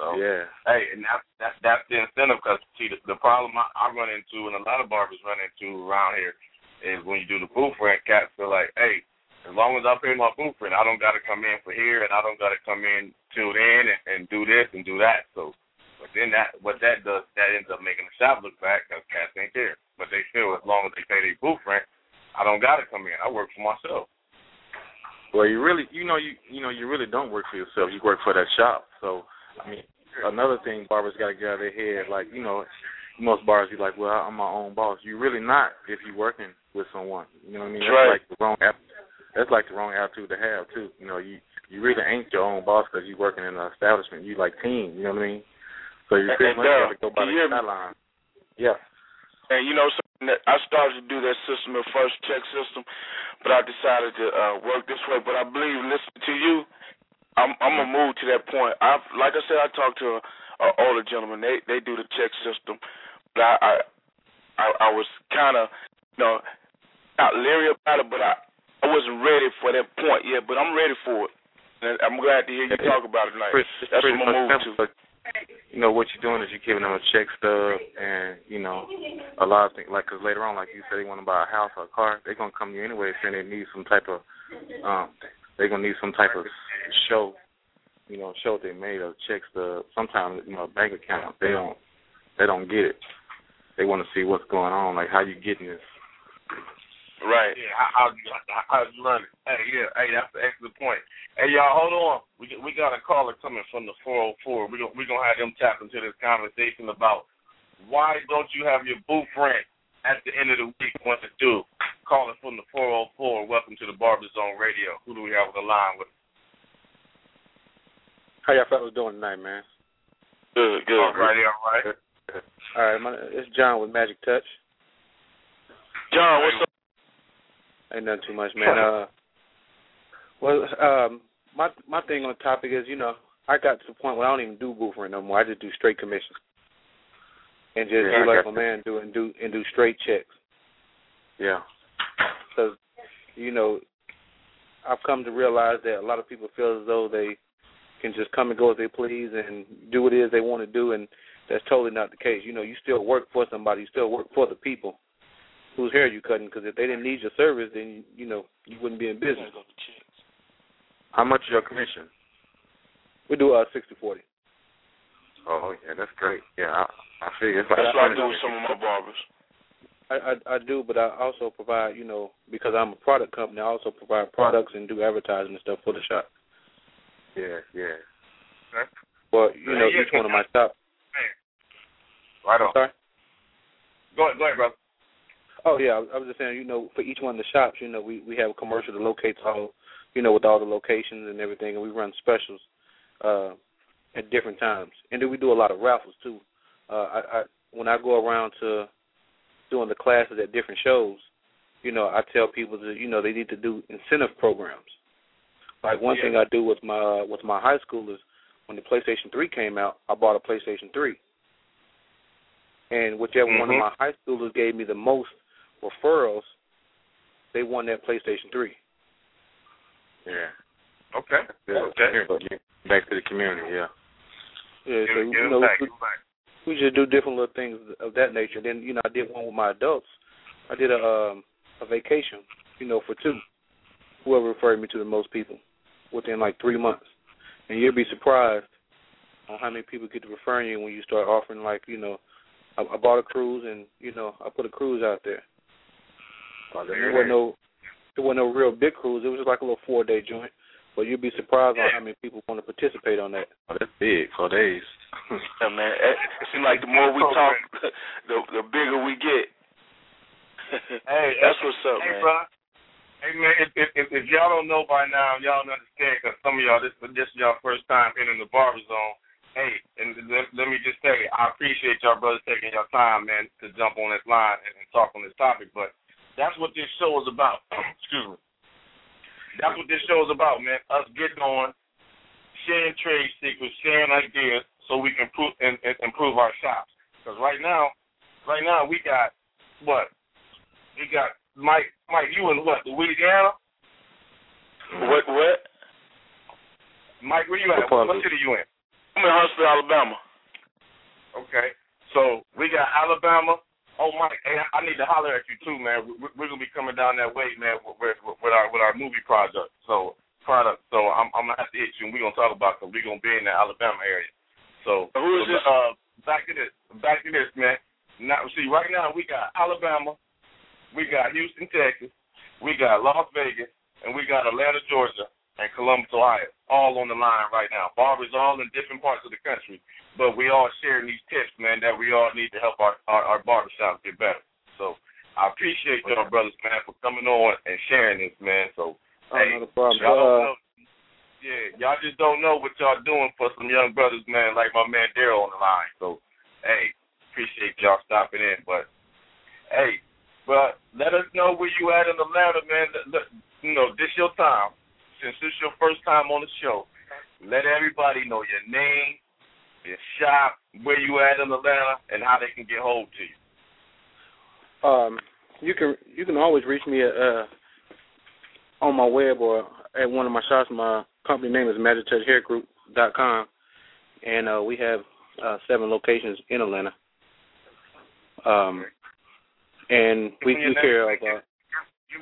So Yeah. hey, and that's that's that's the incentive. Because see, the, the problem I, I run into, and a lot of barbers run into around here, is when you do the booth rent, cats feel like, hey, as long as I pay my rent, I don't got to come in for here, and I don't got to come in till then and, and do this and do that. So, but then that what that does, that ends up making the shop look bad because cats ain't there. But they feel as long as they pay their booth rent, I don't got to come in. I work for myself. Well, you really, you know, you you know, you really don't work for yourself. You work for that shop. So, I mean, another thing barbers got to get out of their head, like you know, most barbers be like, well, I'm my own boss. You're really not if you're working with someone. You know what I mean? That's right. like the wrong. That's like the wrong attitude to have too. You know, you you really ain't your own boss because you're working in an establishment. You like team. You know what I mean? So you pretty much got to uh, go by the guideline. Yeah. And you know, that I started to do that system at first check system, but I decided to uh, work this way. But I believe listening to you, I'm I'm gonna move to that point. I like I said, I talked to a, a older gentleman. They they do the check system, but I I I, I was kind of you know not leery about it, but I I wasn't ready for that point yet. But I'm ready for it. And I'm glad to hear you talk about it tonight. It's That's what I'm gonna move to. You know what you're doing is you're giving them a check stub, and you know a lot of things. Like, cause later on, like you said, they want to buy a house or a car. They're gonna come to you anyway, saying they need some type of, um, they're gonna need some type of show. You know, show they made a check stub. Sometimes you know, a bank account. They don't, they don't get it. They want to see what's going on, like how you getting this. Right. Yeah, how how how how you learn it? Hey, yeah, hey, that's an excellent point. Hey, y'all, hold on. We we got a caller coming from the 404. We gonna we gonna have them tap into this conversation about why don't you have your booth rent at the end of the week once it's due? Calling from the 404. Welcome to the Barber Zone Radio. Who do we have on the line with? How y'all fellas doing tonight, man? Good. Good. All right, all right. All right, my, it's John with Magic Touch. John, what's up? Ain't nothing too much, man. Uh, well, um, my my thing on the topic is, you know, I got to the point where I don't even do booth renting no more. I just do straight commissions, and just Yeah, do like my man do and do and do straight checks. Yeah. Because you know, I've come to realize that a lot of people feel as though they can just come and go as they please and do what it is they want to do, and that's totally not the case. You know, you still work for somebody, you still work for the people whose hair you cutting. Because if they didn't need your service, then you know you wouldn't be in business. How much is your commission? We do uh sixty forty. Oh yeah, that's great. Yeah, I, I figure it's like That's what I do with some of my barbers. I, I I do, but I also provide, you know, because I'm a product company, I also provide products and do advertising and stuff for the shop. Yeah, yeah. But you know, Yeah, each one of my shop. Right on. Sorry. Go ahead, go ahead, brother. Oh yeah, I was- just saying, you know, for each one of the shops, you know, we we have a commercial that locates all, you know, with all the locations and everything, and we run specials uh at different times, and then we do a lot of raffles too. Uh, I, I when I go around to doing the classes at different shows, you know, I tell people that you know they need to do incentive programs. Like one Yeah. thing I do with my uh, with my high schoolers, when the PlayStation Three came out, I bought a PlayStation Three, and whichever one of Mhm. my high schoolers gave me the most referrals, they won that PlayStation Three. Yeah. Okay. Yeah. Okay. Community. Back to the community, yeah. Yeah, so you know, back. we, Give we just do different little things of that nature. Then you know, I did one with my adults. I did a um, a vacation, you know, for two. Whoever referred me to the most people within like three months, and you'll be surprised on how many people get to referring you when you start offering like you know, I, I bought a cruise and you know I put a cruise out there. That's It wasn't no, it wasn't no real big cruise. It was just like a little four day joint. But you'll be surprised on how many people want to participate on that. Oh, that's big. Four days. Yeah, man. It, it seems like the more we talk, the the bigger we get. Hey, that's what's up, hey, man. bro. Hey man, if, if if if y'all don't know by now, y'all don't understand because some of y'all this this is y'all first time entering the barber zone. Hey, and let, let me just say, I appreciate y'all brothers taking your time, man, to jump on this line and, and talk on this topic. But that's what this show is about. Excuse me. That's what this show is about, man. Us getting on, sharing trade secrets, sharing ideas, so we can improve and, and improve our shops. Because right now, right now we got what? We got Mike. Mike, you in what? Louisiana? What? What? Mike, where you at? What What city you in? I'm in Huntsville, Alabama. Okay. So we got Alabama. Oh, Mike, hey, I need to holler at you too, man. We- We're gonna be coming down that way, man, with, with, with our with our movie project. So product. So I'm I'm gonna have to hit you, and we're gonna talk about because we're gonna be in the Alabama area. So Who is so, this? Uh, back to this. Back to this, man. Now, see, right now we got Alabama, we got Houston, Texas, we got Las Vegas, and we got Atlanta, Georgia, and Columbus, Ohio, all on the line right now. Barbers all in different parts of the country, but we all sharing these tips, man, that we all need to help our our, our barbershops get better. So I appreciate y'all brothers, man, for coming on and sharing this, man. So Oh, hey, problem. y'all don't Uh, know. Yeah, y'all just don't know what y'all doing for some young brothers, man, like my man Daryl on the line. So, hey, appreciate y'all stopping in. But, hey, but let us know where you at in Atlanta, man. Let, let, you know, this your time. Since this is your first time on the show, let everybody know your name, your shop, where you at in Atlanta, and how they can get hold to you. Um, you can you can always reach me at, uh, on my web or at one of my shops. My company name is MagicTouchHairGroup.com, and uh, we have uh, seven locations in Atlanta. Um, and we do care of. like, Uh,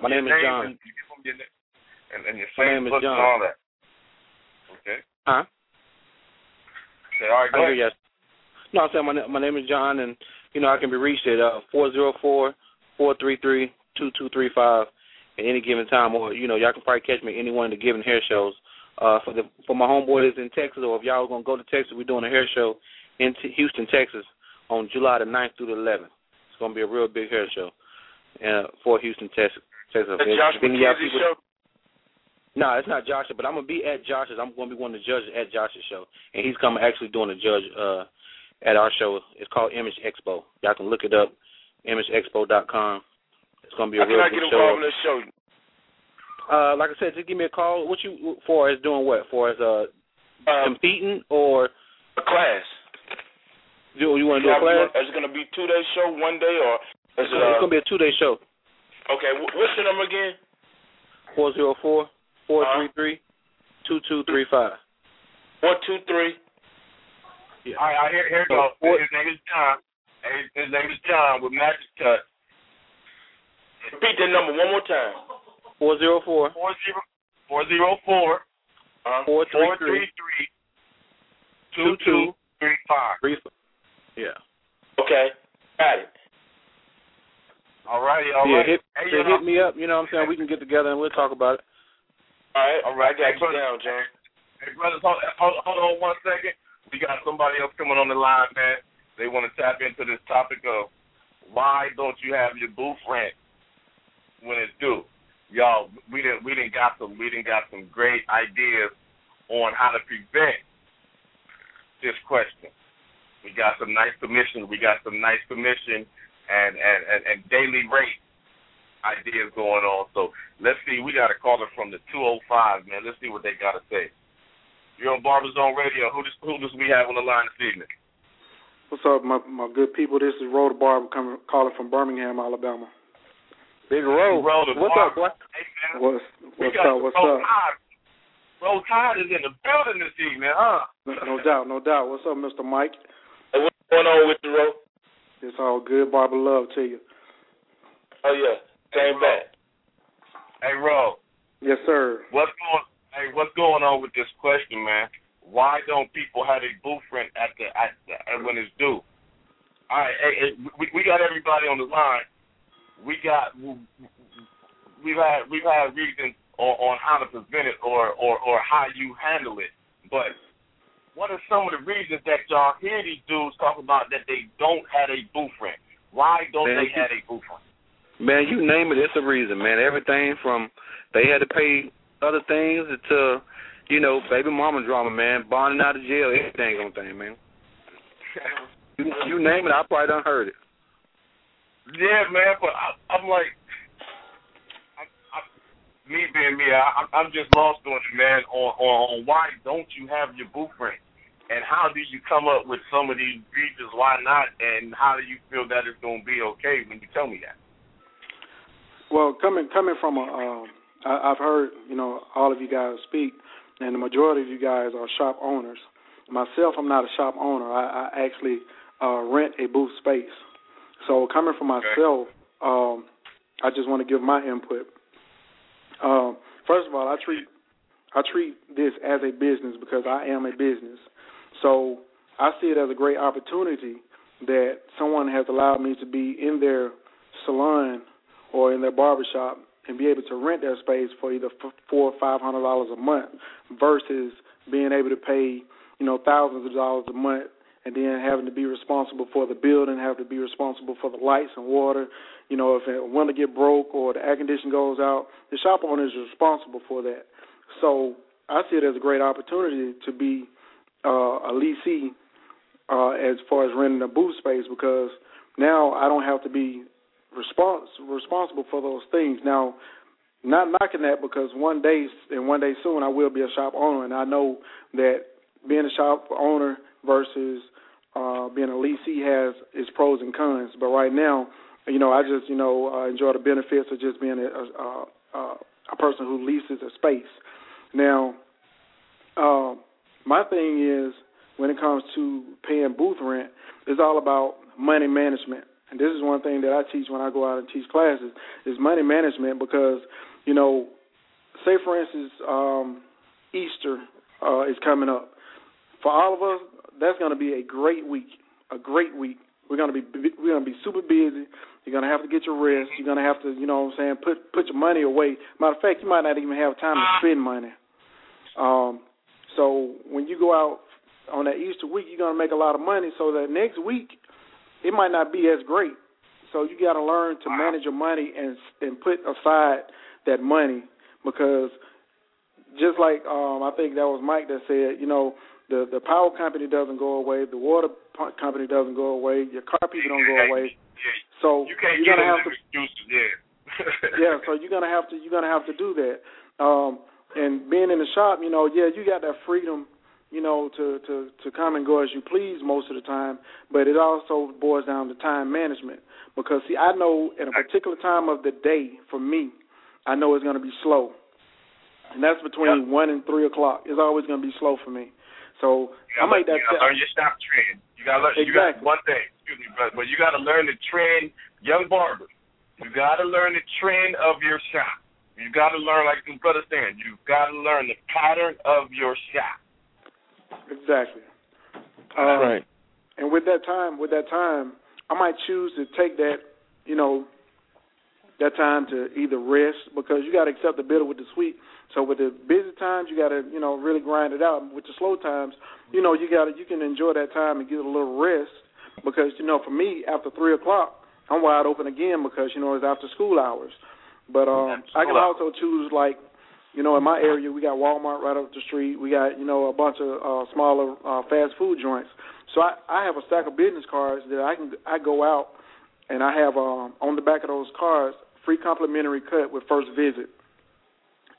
my your name is John. And, and, your My name is Facebook John. and all that. Okay. huh? Okay, all right, go I ahead. yes. No, I'm saying my my name is John, and you know I can be reached at uh four zero four four three three two two three five at any given time, or you know y'all can probably catch me at any one of the given hair shows. Uh, for the for my homeboy that's in Texas, or if y'all are gonna go to Texas, we're doing a hair show in T- Houston, Texas, on July the 9th through the 11th. It's gonna be a real big hair show, uh, for Houston, Texas. Texas. The Josh McKenzie show. No, it's not Joshua, but I'm gonna be at Josh's. I'm gonna be one of the judges at Josh's show, and he's coming actually doing a judge uh at our show. It's called Image Expo. Y'all can look it up, imageexpo.com. It's gonna be a How can real I good get show. involved in this show? Uh, like I said, just give me a call. What you for is doing what for as uh Um, competing or a class. you, you want to do a class? Is it going to be two day show, one day, or is It's it? Uh, gonna be a two day show. okay, what's your number again? Four zero four four three three two two three five. One two three. All right, all right, here, here we go. His name is John. His, his name is John with Magic Cut. Repeat that number one more time. Four zero four Four zero four zero four Uh, four three four three three three two two three five. three. Yeah. okay, got it. All righty, all yeah, right. hit, Hey, say hit me up. You know what I'm saying? We can get together and we'll talk about it. All right, All right, I got hey, you brother. down, John. Hey, brothers, hold, hold, hold on one second. We got somebody else coming on the line, man. They want to tap into this topic of why don't you have your booth rent when it's due? Y'all, we didn't we didn't got some we didn't got some great ideas on how to prevent this question. We got some nice commission. We got some nice commission and and and, and daily rate ideas going on. So let's see. We got a caller from the 205, man. Let's see what they got to say. You're on Barber Zone Radio. Who does who does we have on the line this evening? What's up, my my good people? This is Rhoda Barber coming calling from Birmingham, Alabama. Big road. Rhoda What's up, boy? Hey man, What's we up? What's Rose up? Tide. Rose Tide is in the building this evening, huh? No, no doubt, no doubt. What's up, Mr. Mike? Hey, what's going on with you, Ro? It's all good. Barber love to you. Oh yeah, came back. Hey, Ro, Yes, sir. what's going? Hey, what's going on with this question, man? Why don't people have a rent at the at, the, at when it's due? All right, hey, hey, we we got everybody on the line. We got we've had we've had reasons on, on how to prevent it or, or or how you handle it, but what are some of the reasons that y'all hear these dudes talk about that they don't have a rent? Why don't they you- have a rent? Man, you name it, it's a reason, man. Everything from they had to pay other things to, you know, baby mama drama, man, bonding out of jail, everything on thing, man. You, you name it, I probably done heard it. Yeah, man, but I, I'm like, me being me, I, I'm just lost on it, man. On, on on why don't you have your rent, and how do you come up with some of these reasons why not, and how do you feel that it's gonna be okay when you tell me that? Well, coming coming from a, um, I, I've heard you know all of you guys speak, and the majority of you guys are shop owners. Myself, I'm not a shop owner. I, I actually uh, rent a booth space. So coming from myself, um, I just want to give my input. Um, first of all, I treat I treat this as a business because I am a business. So I see it as a great opportunity that someone has allowed me to be in their salon or in their barbershop and be able to rent their space for either four or five hundred dollars a month versus being able to pay you know thousands of dollars a month and then having to be responsible for the building, have to be responsible for the lights and water. You know, if it want to get broke or the air condition goes out, the shop owner is responsible for that. So I see it as a great opportunity to be uh, a leasee uh, as far as renting a booth space because now I don't have to be respons- responsible for those things. Now, not knocking that because one day and one day soon I will be a shop owner, and I know that being a shop owner versus uh, being a leasee has its pros and cons. But right now, you know, I just you know uh, enjoy the benefits of just being a, a, a, a person who leases a space. Now, um, my thing is when it comes to paying booth rent, it's all about money management. And this is one thing that I teach when I go out and teach classes is money management because, you know, say for instance, um, Easter uh, is coming up. For all of us, that's going to be a great week, a great week. We're going to be we're going to be super busy. You're going to have to get your rest. You're going to have to, you know what I'm saying, put put your money away. Matter of fact, you might not even have time to spend money. Um, so when you go out on that Easter week, you're going to make a lot of money. So that next week, it might not be as great. So you got to learn to manage your money and and put aside that money because just like um I think that was Mike that said, you know, the the power company doesn't go away, the water company doesn't go away, your car people don't go away. So You can't you're gonna have to excuses, yeah. yeah, so you're gonna have to you're gonna have to do that. Um, and being in the shop, you know, yeah, you got that freedom you know, to to to come and go as you please most of the time, but it also boils down to time management. Because see, I know at a particular time of the day for me, I know it's going to be slow, and that's between Yep. one and three o'clock. It's always going to be slow for me. So I make that. you gotta learn your shop trend. You gotta learn. You got one thing. Excuse me, brother, but you gotta learn the trend, young barbers. You gotta learn the trend of your shop. You gotta learn, like the brother saying, you gotta learn the pattern of your shop. Exactly. Um, right. And with that time, with that time, I might choose to take that, you know, that time to either rest because you got to accept the bitter with the sweet. So with the busy times, you got to, you know, really grind it out. With the slow times, you know, you got to, you can enjoy that time and get a little rest because, you know, for me, after three o'clock, I'm wide open again because, you know, it's after school hours. But um, I can also choose like you know, in my area, we got Walmart right up the street. We got, you know, a bunch of uh, smaller uh, fast food joints. So I, I have a stack of business cards that I can I go out and I have um, on the back of those cards free complimentary cut with first visit.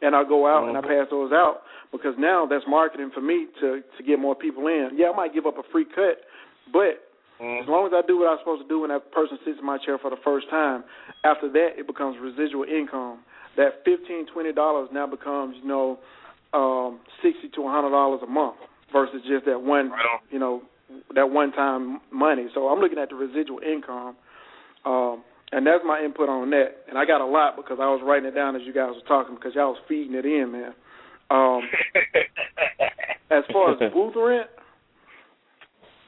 And I go out and I pass those out because now that's marketing for me to to get more people in. Yeah, I might give up a free cut, but as long as I do what I'm supposed to do when that person sits in my chair for the first time, after that it becomes residual income. That fifteen, twenty dollars now becomes, you know, um, sixty to a hundred dollars a month versus just that one, you know, that one time money. So I'm looking at the residual income, um, and that's my input on that. And I got a lot because I was writing it down as you guys were talking because y'all was feeding it in, man. Um, as far as booth rent,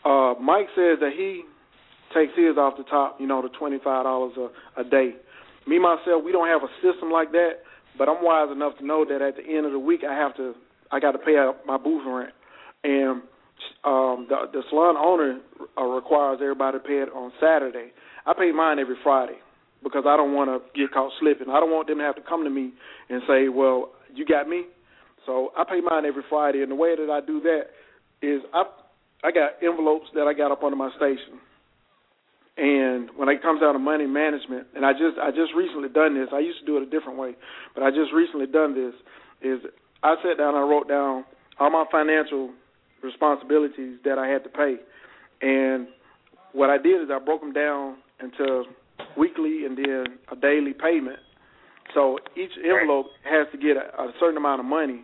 uh, Mike says that he takes his off the top, you know, the twenty five dollars a a day. Me myself, we don't have a system like that, but I'm wise enough to know that at the end of the week I have to I got to pay out my booth rent, and um, the the salon owner uh, requires everybody to pay it on Saturday. I pay mine every Friday because I don't want to get caught slipping. I don't want them to have to come to me and say, "Well, you got me." So I pay mine every Friday, and the way that I do that is I I got envelopes that I got up under my station. And when it comes down to money management, and I just I just recently done this. I used to do it a different way, but I just recently done this. Is I sat down and I wrote down all my financial responsibilities that I had to pay, and what I did is I broke them down into weekly and then a daily payment. So each envelope has to get a, a certain amount of money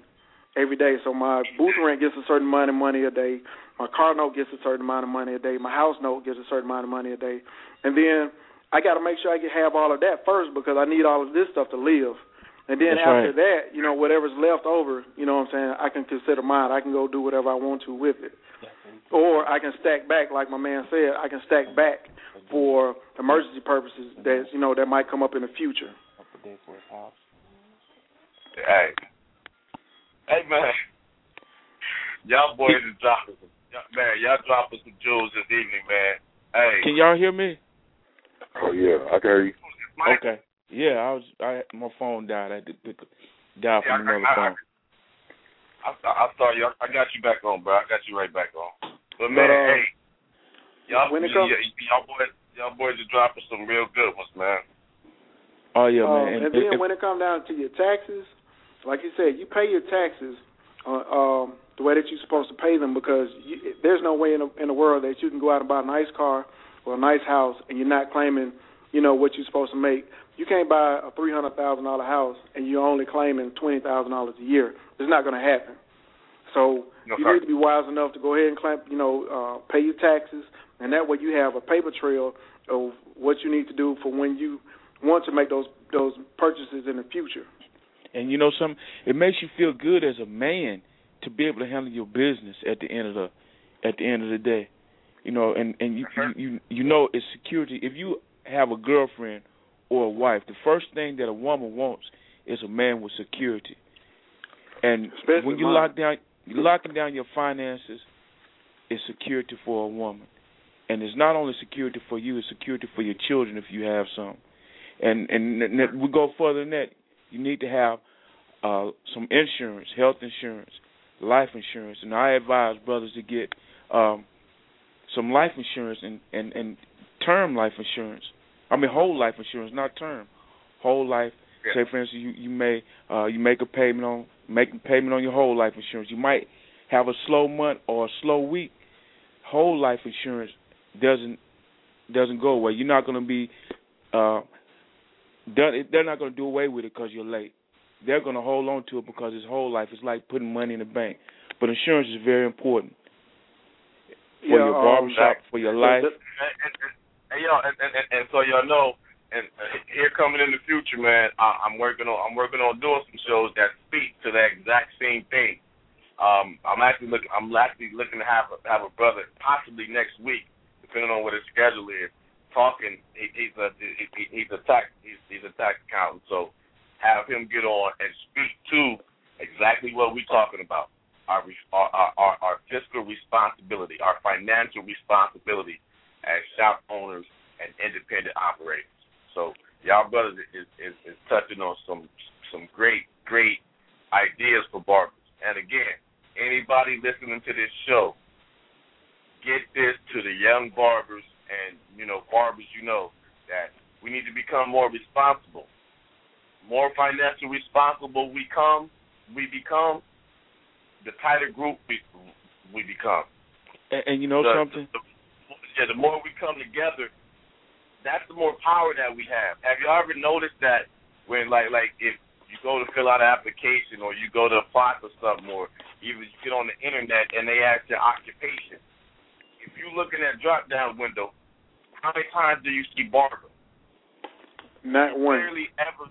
every day. So my booth rent gets a certain amount of money a day. My car note gets a certain amount of money a day. My house note gets a certain amount of money a day. And then I got to make sure I can have all of that first because I need all of this stuff to live. And then That's after right. that, you know, whatever's left over, you know what I'm saying, I can consider mine. I can go do whatever I want to with it. Or I can stack back, like my man said, I can stack back for emergency purposes that, you know, that might come up in the future. Hey, hey man, y'all boys is dropping some, y'all- man. Y'all dropping some jewels this evening, man. Hey, Can y'all hear me? Oh yeah, I can hear you. Okay. Yeah, I was. I my phone died. I had to pick dial Yeah, from I- another I- phone. I, I, I saw you. I got you back on, bro. I got you right back on. But man, But, uh, hey, y'all, when it y- comes- y'all boys, y'all boys are dropping some real good ones, man. Oh yeah, Uh, man. and And- then and- when it comes down to your taxes, like you said, you pay your taxes uh, um, the way that you're supposed to pay them because you, there's no way in the, in the world that you can go out and buy a nice car or a nice house and you're not claiming, you know, what you're supposed to make. You can't buy a three hundred thousand dollar house and you're only claiming twenty thousand dollars a year. It's not going to happen. So No, you sir. need to be wise enough to go ahead and claim, you know, uh, pay your taxes, and that way you have a paper trail of what you need to do for when you want to make those those purchases in the future. And you know something? It makes you feel good as a man to be able to handle your business at the end of the at the end of the day. You know, and and you you you, you know it's security. If you have a girlfriend or a wife, the first thing that a woman wants is a man with security. And Especially when you lock down you locking down your finances is security for a woman. And it's not only security for you, it's security for your children if you have some. And and, and we go further than that. You need to have uh some insurance, health insurance, life insurance, and I advise brothers to get um some life insurance and and and term life insurance. I mean whole life insurance, not term. Whole life. Yeah. Say for instance you you may uh you make a payment on make a payment on your whole life insurance. You might have a slow month or a slow week, whole life insurance doesn't doesn't go away. You're not going to be uh, done. They're not going to do away with it because you're late. They're going to hold on to it because it's whole life. It's like putting money in the bank. But insurance is very important for Yeah, your um, barbershop, for your life. And, and, and, and yo, and, and, and, so y'all know, and uh, here coming in the future, man, I, I'm working on I'm working on doing some shows that speak to that exact same thing. Um, I'm actually looking I'm actually looking to have a, have a brother possibly next week, depending on what his schedule is. Talking, he, he's a he- he's a tax he's, he's a tax accountant, so have him get on and speak to exactly what we're talking about. Our, our, our, our, fiscal responsibility, our financial responsibility as shop owners and independent operators. So y'all brothers is, is, is touching on some some great great ideas for barbers. And again, anybody listening to this show, get this to the young barbers and you know barbers you know that we need to become more responsible. More financially responsible we come, we become, the tighter group we we become. And, and you know The- something? the- yeah, the more we come together, that's the more power that we have. Have you ever noticed that when like like if you go to fill out an application or you go to apply for something or even you get on the internet and they ask your occupation. If you look in that drop down window, how many times do you see barber? Not one. Rarely ever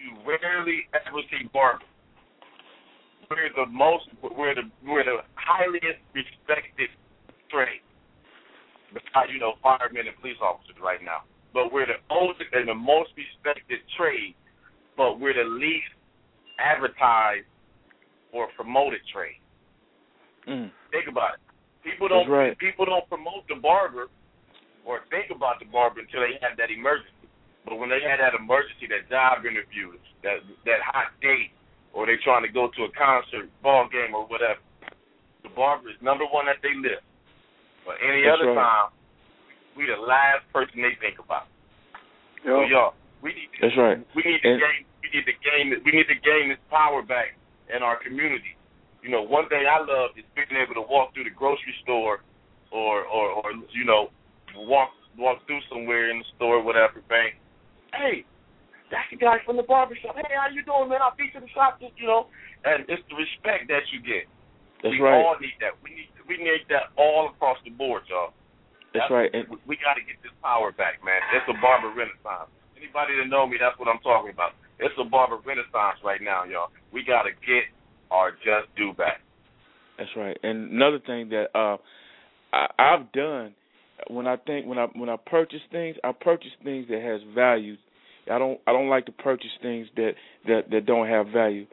you rarely ever see barber. We're the most we're the we're the highest respected trade. Besides, you know, firemen and police officers right now. But we're the oldest and the most respected trade, but we're the least advertised or promoted trade. Mm. Think about it. People don't That's right. people don't promote the barber or think about the barber until they have that emergency. But when they had that emergency, that job interview, that that hot date, or they trying to go to a concert, ball game, or whatever, the barber is number one that they list. But any That's other right. time, we the last person they think about. So y'all, we need to, That's right. we need to And- gain we need to gain we need to gain this power back in our community. You know, one thing I love is being able to walk through the grocery store or or, or you know, walk walk through somewhere in the store, whatever, bank. Hey, that's the guy from the barber shop. Hey, how you doing, man? I'll be to the shop, just you know. And it's the respect that you get. That's we right. all need that. We need we need that all across the board, y'all. That's right. And We, we got to get this power back, man. It's a barber renaissance. Anybody that know me, that's what I'm talking about. It's a barber renaissance right now, y'all. We got to get our just due back. That's right. And another thing that uh I, I've done when I think when I when I purchase things, I purchase things that has value. I don't I don't like to purchase things that that that don't have value.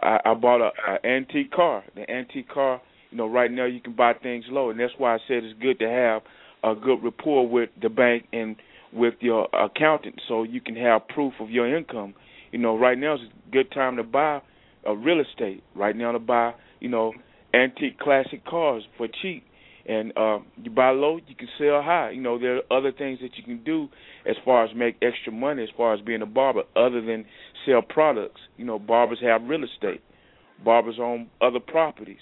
I, I bought a, a antique car. The antique car, you know, right now you can buy things low, and that's why I said it's good to have a good rapport with the bank and with your accountant, so you can have proof of your income. You know, right now is a good time to buy a real estate. Right now to buy, you know, antique classic cars for cheap. And uh, you buy low, you can sell high. You know, there are other things that you can do as far as make extra money as far as being a barber, other than sell products. You know, barbers have real estate. Barbers own other properties.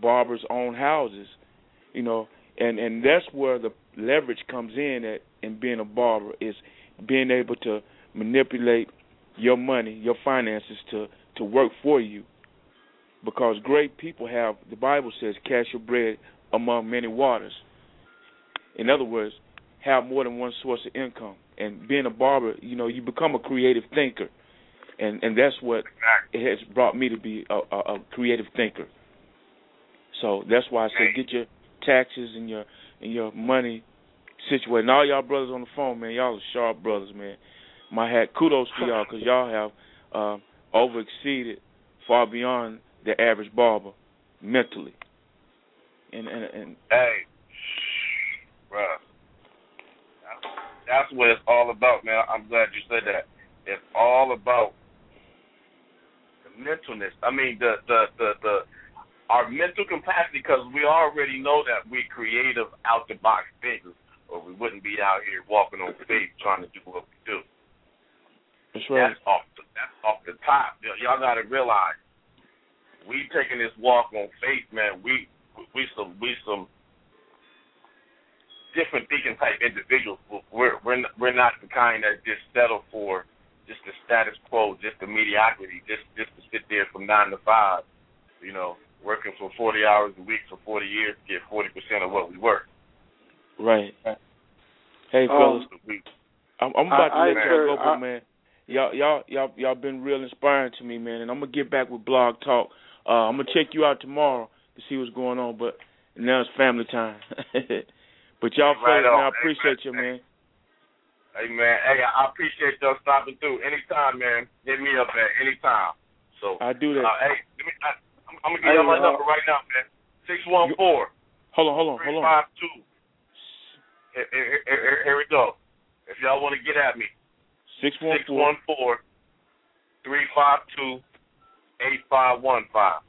Barbers own houses. You know, and and that's where the leverage comes in at in being a barber is being able to manipulate your money, your finances to to work for you. Because great people have the Bible says cast your bread among many waters. In other words, have more than one source of income. And being a barber, you know, you become a creative thinker. And and that's what it has brought me to be a, a, a creative thinker. So that's why I say get your taxes and your and your money situated. And all y'all brothers on the phone, man, y'all are sharp brothers, man. My hat, kudos to y'all because y'all have uh, over exceeded far beyond the average barber mentally. And and and Hey, bruh. That's what it's all about, man. I'm glad you said that. It's all about the mentalness. I mean, the the the, the our mental capacity, because we already know that we're creative, out the box thinkers, or we wouldn't be out here walking on faith trying to do what we do. that's right. That's off the that's off the top. Y'all got to realize we taking this walk on faith, man. We we some we some different thinking type individuals. We're we're we're not the kind that just settle for just the status quo, just the mediocrity, just just to sit there from nine to five, you know, working for forty hours a week for forty years to get forty percent of what we work. Right. Hey, Um, fellas, I'm, I'm about I- to let I- y'all go, I- but man, y'all y'all y'all y'all been real inspiring to me, man. And I'm gonna get back with Blog Talk. Uh, I'm gonna check you out tomorrow to see what's going on, but now it's family time. but y'all Right fellas, I appreciate you, man. Hey man, hey, I appreciate y'all stopping through. Anytime, man. Hit me up at any time. So I do that. Uh, hey, let me, I, I'm, I'm gonna Hey, give y'all my uh, number right now, man. Six one four Hold on, hold on, hold on. five two. Here, here- here- here we go. If y'all want to get at me, Six one six four. one four three five two eight five one five.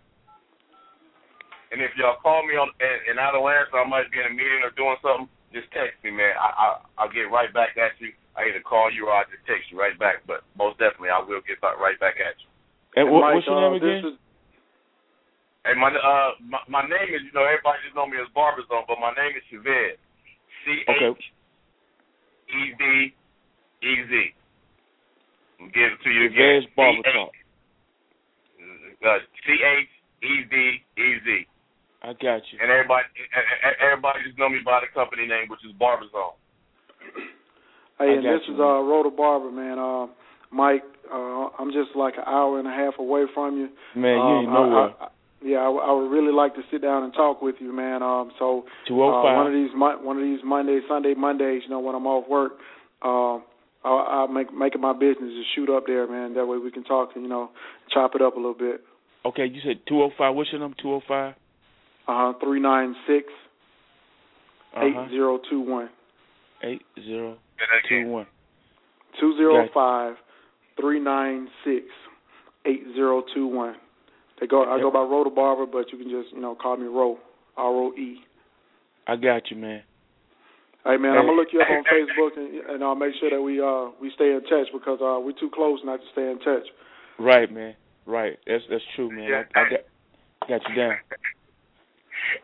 And if y'all call me on and, and I don't answer, I might be in a meeting or doing something. Just text me, man. I, I I'll get right back at you. I either call you or I just text you right back. But most definitely, I will get back, right back at you. Hey, And what, Mike, what's your uh, name again? This is, Hey, my uh my, my name is you know everybody just know me as BarberZone, but my name is Chevez. C Okay. H E V E Z. I'm giving it to you again. Chevez Barber C-H- Talk. Uh, C H E V E Z. I got you. And everybody everybody just know me by the company name, which is BarberZone. hey, I and got this you, is uh, Rhoda Barber, man. Uh, Mike, uh, I'm just like an hour and a half away from you. Man, you Um, ain't nowhere. I, I, yeah, I, I would really like to sit down and talk with you, man. Um, so Two oh uh, one of these mon- one of these Mondays, Sunday Mondays, you know, when I'm off work, um, I'll, I'll make make it my business to shoot up there, man. That way we can talk and you know chop it up a little bit. Okay, you said two oh five. What's your number? Two oh five. Uh huh. Three nine six Uh eight huh. zero two one. Eight zero Say that two again. one. Two zero five three nine six eight zero two one. They go. I go by Rhoda Barber, but you can just you know call me Ro R O E. I got you, man. Hey man, Hey. I'm gonna look you up on Facebook and, and I'll make sure that we uh we stay in touch because uh we're too close not to stay in touch. Right, man. Right. That's that's true, man. Yeah. I, I got got you down.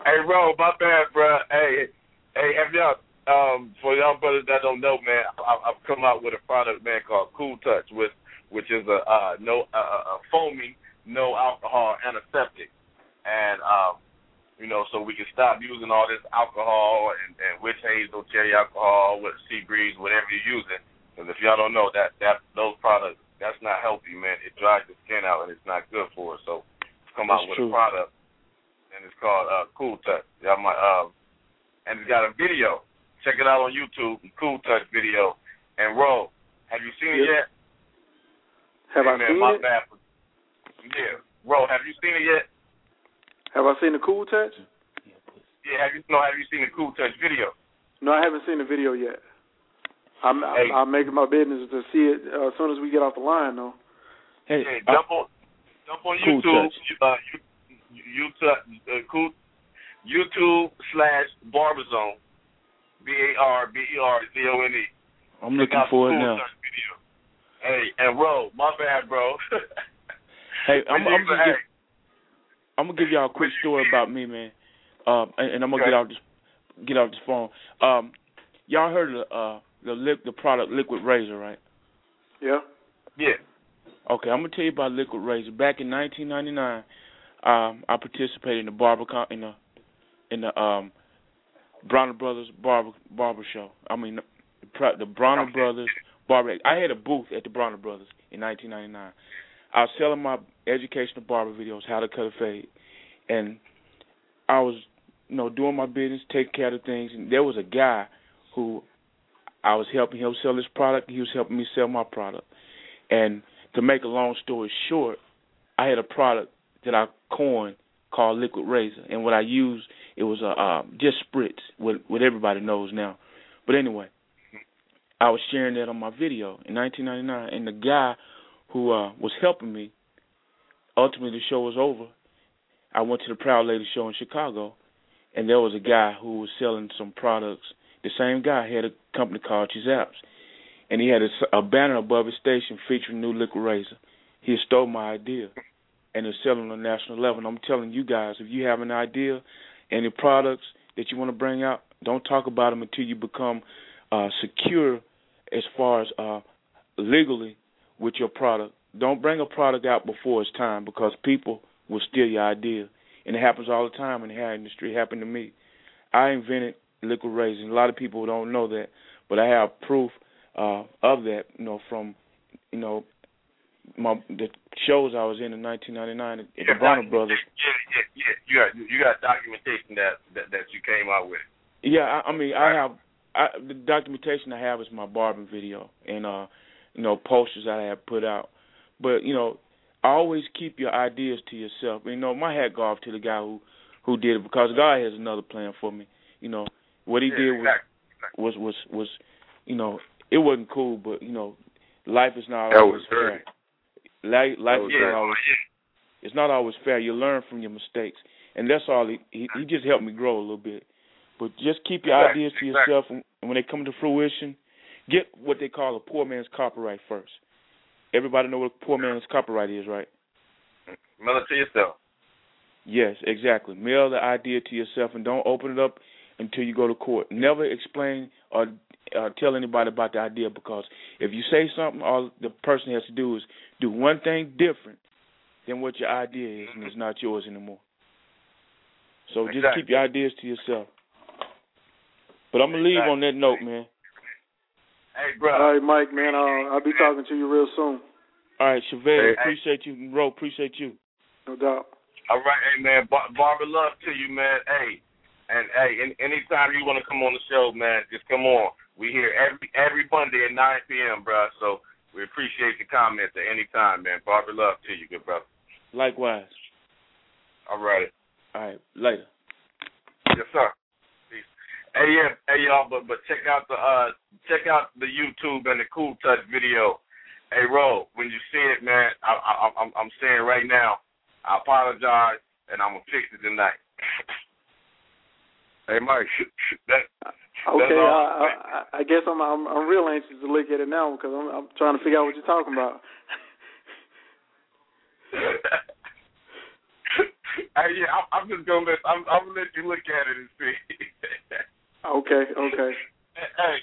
Hey, Ro, my bad, bro. Hey, hey, have y'all, um, for y'all brothers that don't know, man, I, I've come out with a product, man, called Cool Touch, with which is a uh, no uh, a foaming, no alcohol antiseptic, and um, you know, so we can stop using all this alcohol and, and witch hazel, cherry alcohol, with sea breeze, whatever you're using. Because if y'all don't know that that those products, that's not healthy, man. It dries the skin out and it's not good for us. So come out with true. a product and it's called uh, Cool Touch. Y'all might, um, and it's got a video. Check it out on YouTube, Cool Touch video. And Ro, have you seen it yet? Have Hey, I man, seen my it? bad. Yeah, Ro, have you seen it yet? Have I seen the Cool Touch? Yeah, have you? No, have you seen the Cool Touch video? No, I haven't seen the video yet. I'm Hey. I'm, I'm making my business to see it uh, as soon as we get off the line, though. Hey, Yeah, uh, jump on, jump on Cool YouTube. Touch. Uh, you, YouTube, uh, cool, YouTube slash Barbazone, B A R B E R Z O N E. I'm looking out the for it now. Video. Hey, and Ro, my bad, bro. Hey, I'm, When I'm you- just hey, give, I'm gonna give y'all a quick story about me, man. Um, and, and I'm gonna Okay. get off this get off this phone. Um, y'all heard of the uh the li- the product Liquid Razor, right? Yeah. yeah. Okay, I'm gonna tell you about Liquid Razor. Back in 1999, um, I participated in the barber con- in the in the um Bronner Brothers barber barber show. I mean, the, the Bronner. Brothers barber. I had a booth at the Bronner Brothers in 1999. I was selling my educational barber videos, how to cut a fade, and I was, you know, doing my business, taking care of things. And there was a guy who I was helping him sell his product. He was helping me sell my product. And to make a long story short, I had a product that I coined called Liquid Razor, and what I used it was a uh, just spritz, what what everybody knows now. But anyway, I was sharing that on my video in 1999, and the guy who uh, was helping me, ultimately the show was over. I went to the Proud Lady show in Chicago, and there was a guy who was selling some products. The same guy had a company called Chizaps, and he had a, a banner above his station featuring new liquid razor. He stole my idea, and it's selling on a national level. And I'm telling you guys, if you have an idea, any products that you want to bring out, don't talk about them until you become uh, secure as far as uh, legally with your product. Don't bring a product out before it's time because people will steal your idea, and it happens all the time in the hair industry. It happened to me. I invented liquid razor. A lot of people don't know that, but I have proof uh, of that. You know, from you know my the shows I was in in 1999 at the Bronner Brothers. Yeah, yeah, yeah. You got you got documentation that that, that you came out with. Yeah, I, I mean, I have I, the documentation I have is my barbing video and uh, you know, posters that I have put out. But you know, always keep your ideas to yourself. You know, my hat go off to the guy who who did it because God has another plan for me. You know, what he yeah, did exactly. was was was was you know, it wasn't cool, but you know, life is not That always was fair. Life, life is not always it's not always fair. You learn from your mistakes, and that's all. He he, he just helped me grow a little bit. But just keep your Exactly, ideas to yourself, and and when they come to fruition, get what they call a poor man's copyright first. Everybody know what a poor man's copyright is, right? Mail it to yourself. Yes, exactly. Mail the idea to yourself and don't open it up until you go to court. Never explain or uh, tell anybody about the idea because if you say something, all the person has to do is do one thing different than what your idea is, and it's not yours anymore. So just keep your ideas to yourself. But I'm gonna leave on that note, man. Hey, bro. All right, Mike, man. Uh, I'll be talking to you real soon. All right, Chevelle, Hey. appreciate you. Ro, appreciate you. No doubt. All right, hey man, Bar- Barbara, love to you, man. Hey, and hey, any, anytime you want to come on the show, man, just come on. We here every every Monday at 9 p.m., bro. So we appreciate your comments at any time, man. Barbara, love to you, good brother. Likewise. All right, All right, later. yes sir. Peace. Hey yeah, hey y'all, but but check out the uh check out the YouTube and the Cool Touch video. Hey Ro, when you see it, man, I, I, I'm I'm saying right now, I apologize and I'm gonna fix it tonight. Hey, Mike. that, Okay. I, I, I guess I'm, I'm I'm real anxious to look at it now because I'm I'm trying to figure out what you're talking about. hey, yeah, I'm, I'm just gonna let I'm, I'm gonna let you look at it and see. Okay, okay. hey,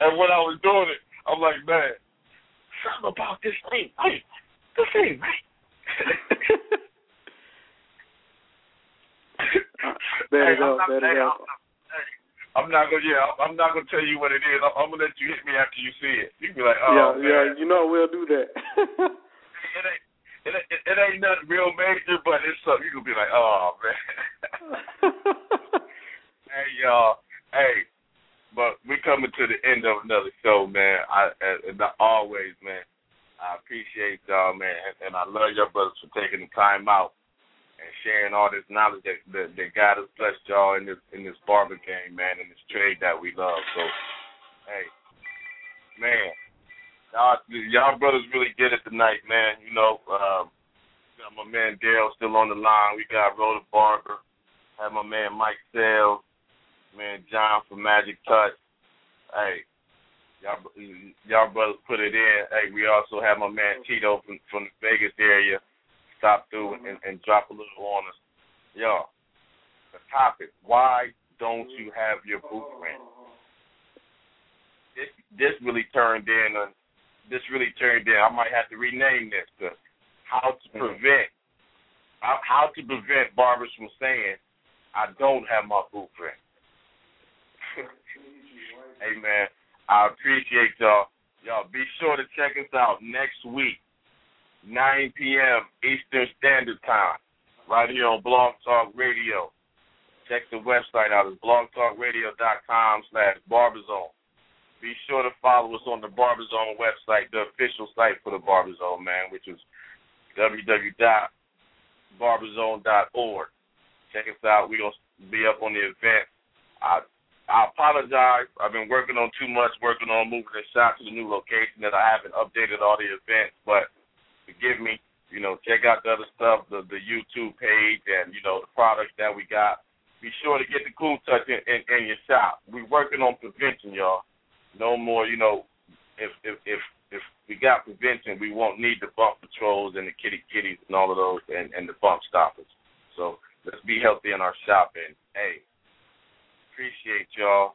and when I was doing it, I'm like, man, something about this thing, hey, this thing, right? Bet Hey, it I'm up, not- bet it up. I'm- not gonna, yeah, I'm not gonna tell you what it is. I'm, I'm gonna let you hit me after you see it. You can be like, oh, yeah, man. yeah. You know we'll do that. It ain't, it, ain't- it, it ain't nothing real major, but it's something you can be like, oh man. hey y'all, hey, but we coming to the end of another show, man. I as, as always, man. I appreciate y'all, man, and, and I love your brothers for taking the time out and sharing all this knowledge that that, that God has blessed y'all in this in this barber game, man, in this trade that we love. So, hey, man, y'all y'all brothers really did it tonight, man. You know, um, got my man Dale still on the line. We got Rhoda Barber, have my man Mike Sales, man John from Magic Touch. Hey, y'all y'all brothers put it in. Hey, we also have my man Tito from from the Vegas area stop through and, and drop a little on us. Yo, the topic: Why don't you have your booth rent? This this really turned in. A, this really turned in. I might have to rename this to how to mm-hmm. prevent how, how to prevent barbers from saying I don't have my booth rent. hey man, I appreciate y'all. Y'all be sure to check us out next week, 9 p.m. Eastern Standard Time, right here on Blog Talk Radio. Check the website out. It's blogtalkradio.com slash barberzone. Be sure to follow us on the Barberzone website, the official site for the Barberzone, man, which is www.barberzone.org. Check us out. We're going to be up on the event. I I apologize. I've been working on too much, working on moving the shop to the new location that I haven't updated all the events, but forgive me. You know, check out the other stuff, the the YouTube page and, you know, the products that we got. Be sure to get the cool touch in, in, in your shop. We're working on prevention, y'all. No more, you know, if if if if we got prevention, we won't need the bump patrols and the kitty kitties and all of those and, and the bump stoppers. So let's be healthy in our shop. And hey, appreciate y'all.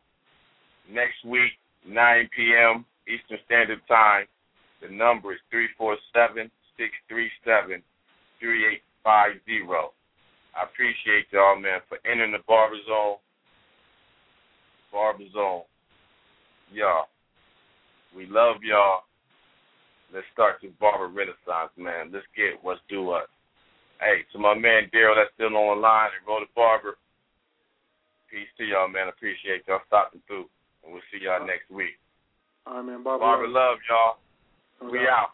Next week, 9 p.m. Eastern Standard Time. The number is 347 637 3850. I appreciate y'all, man, for entering the Barber Zone. Barber Zone. Y'all. We love y'all. Let's start this barber renaissance, man. Let's get what's due us. Hey, to my man Daryl that's still on the line and Roll the Barber. Peace to y'all, man. Appreciate y'all stopping through. And we'll see y'all next week. All right, man. Barber, Barber love, y'all. We out.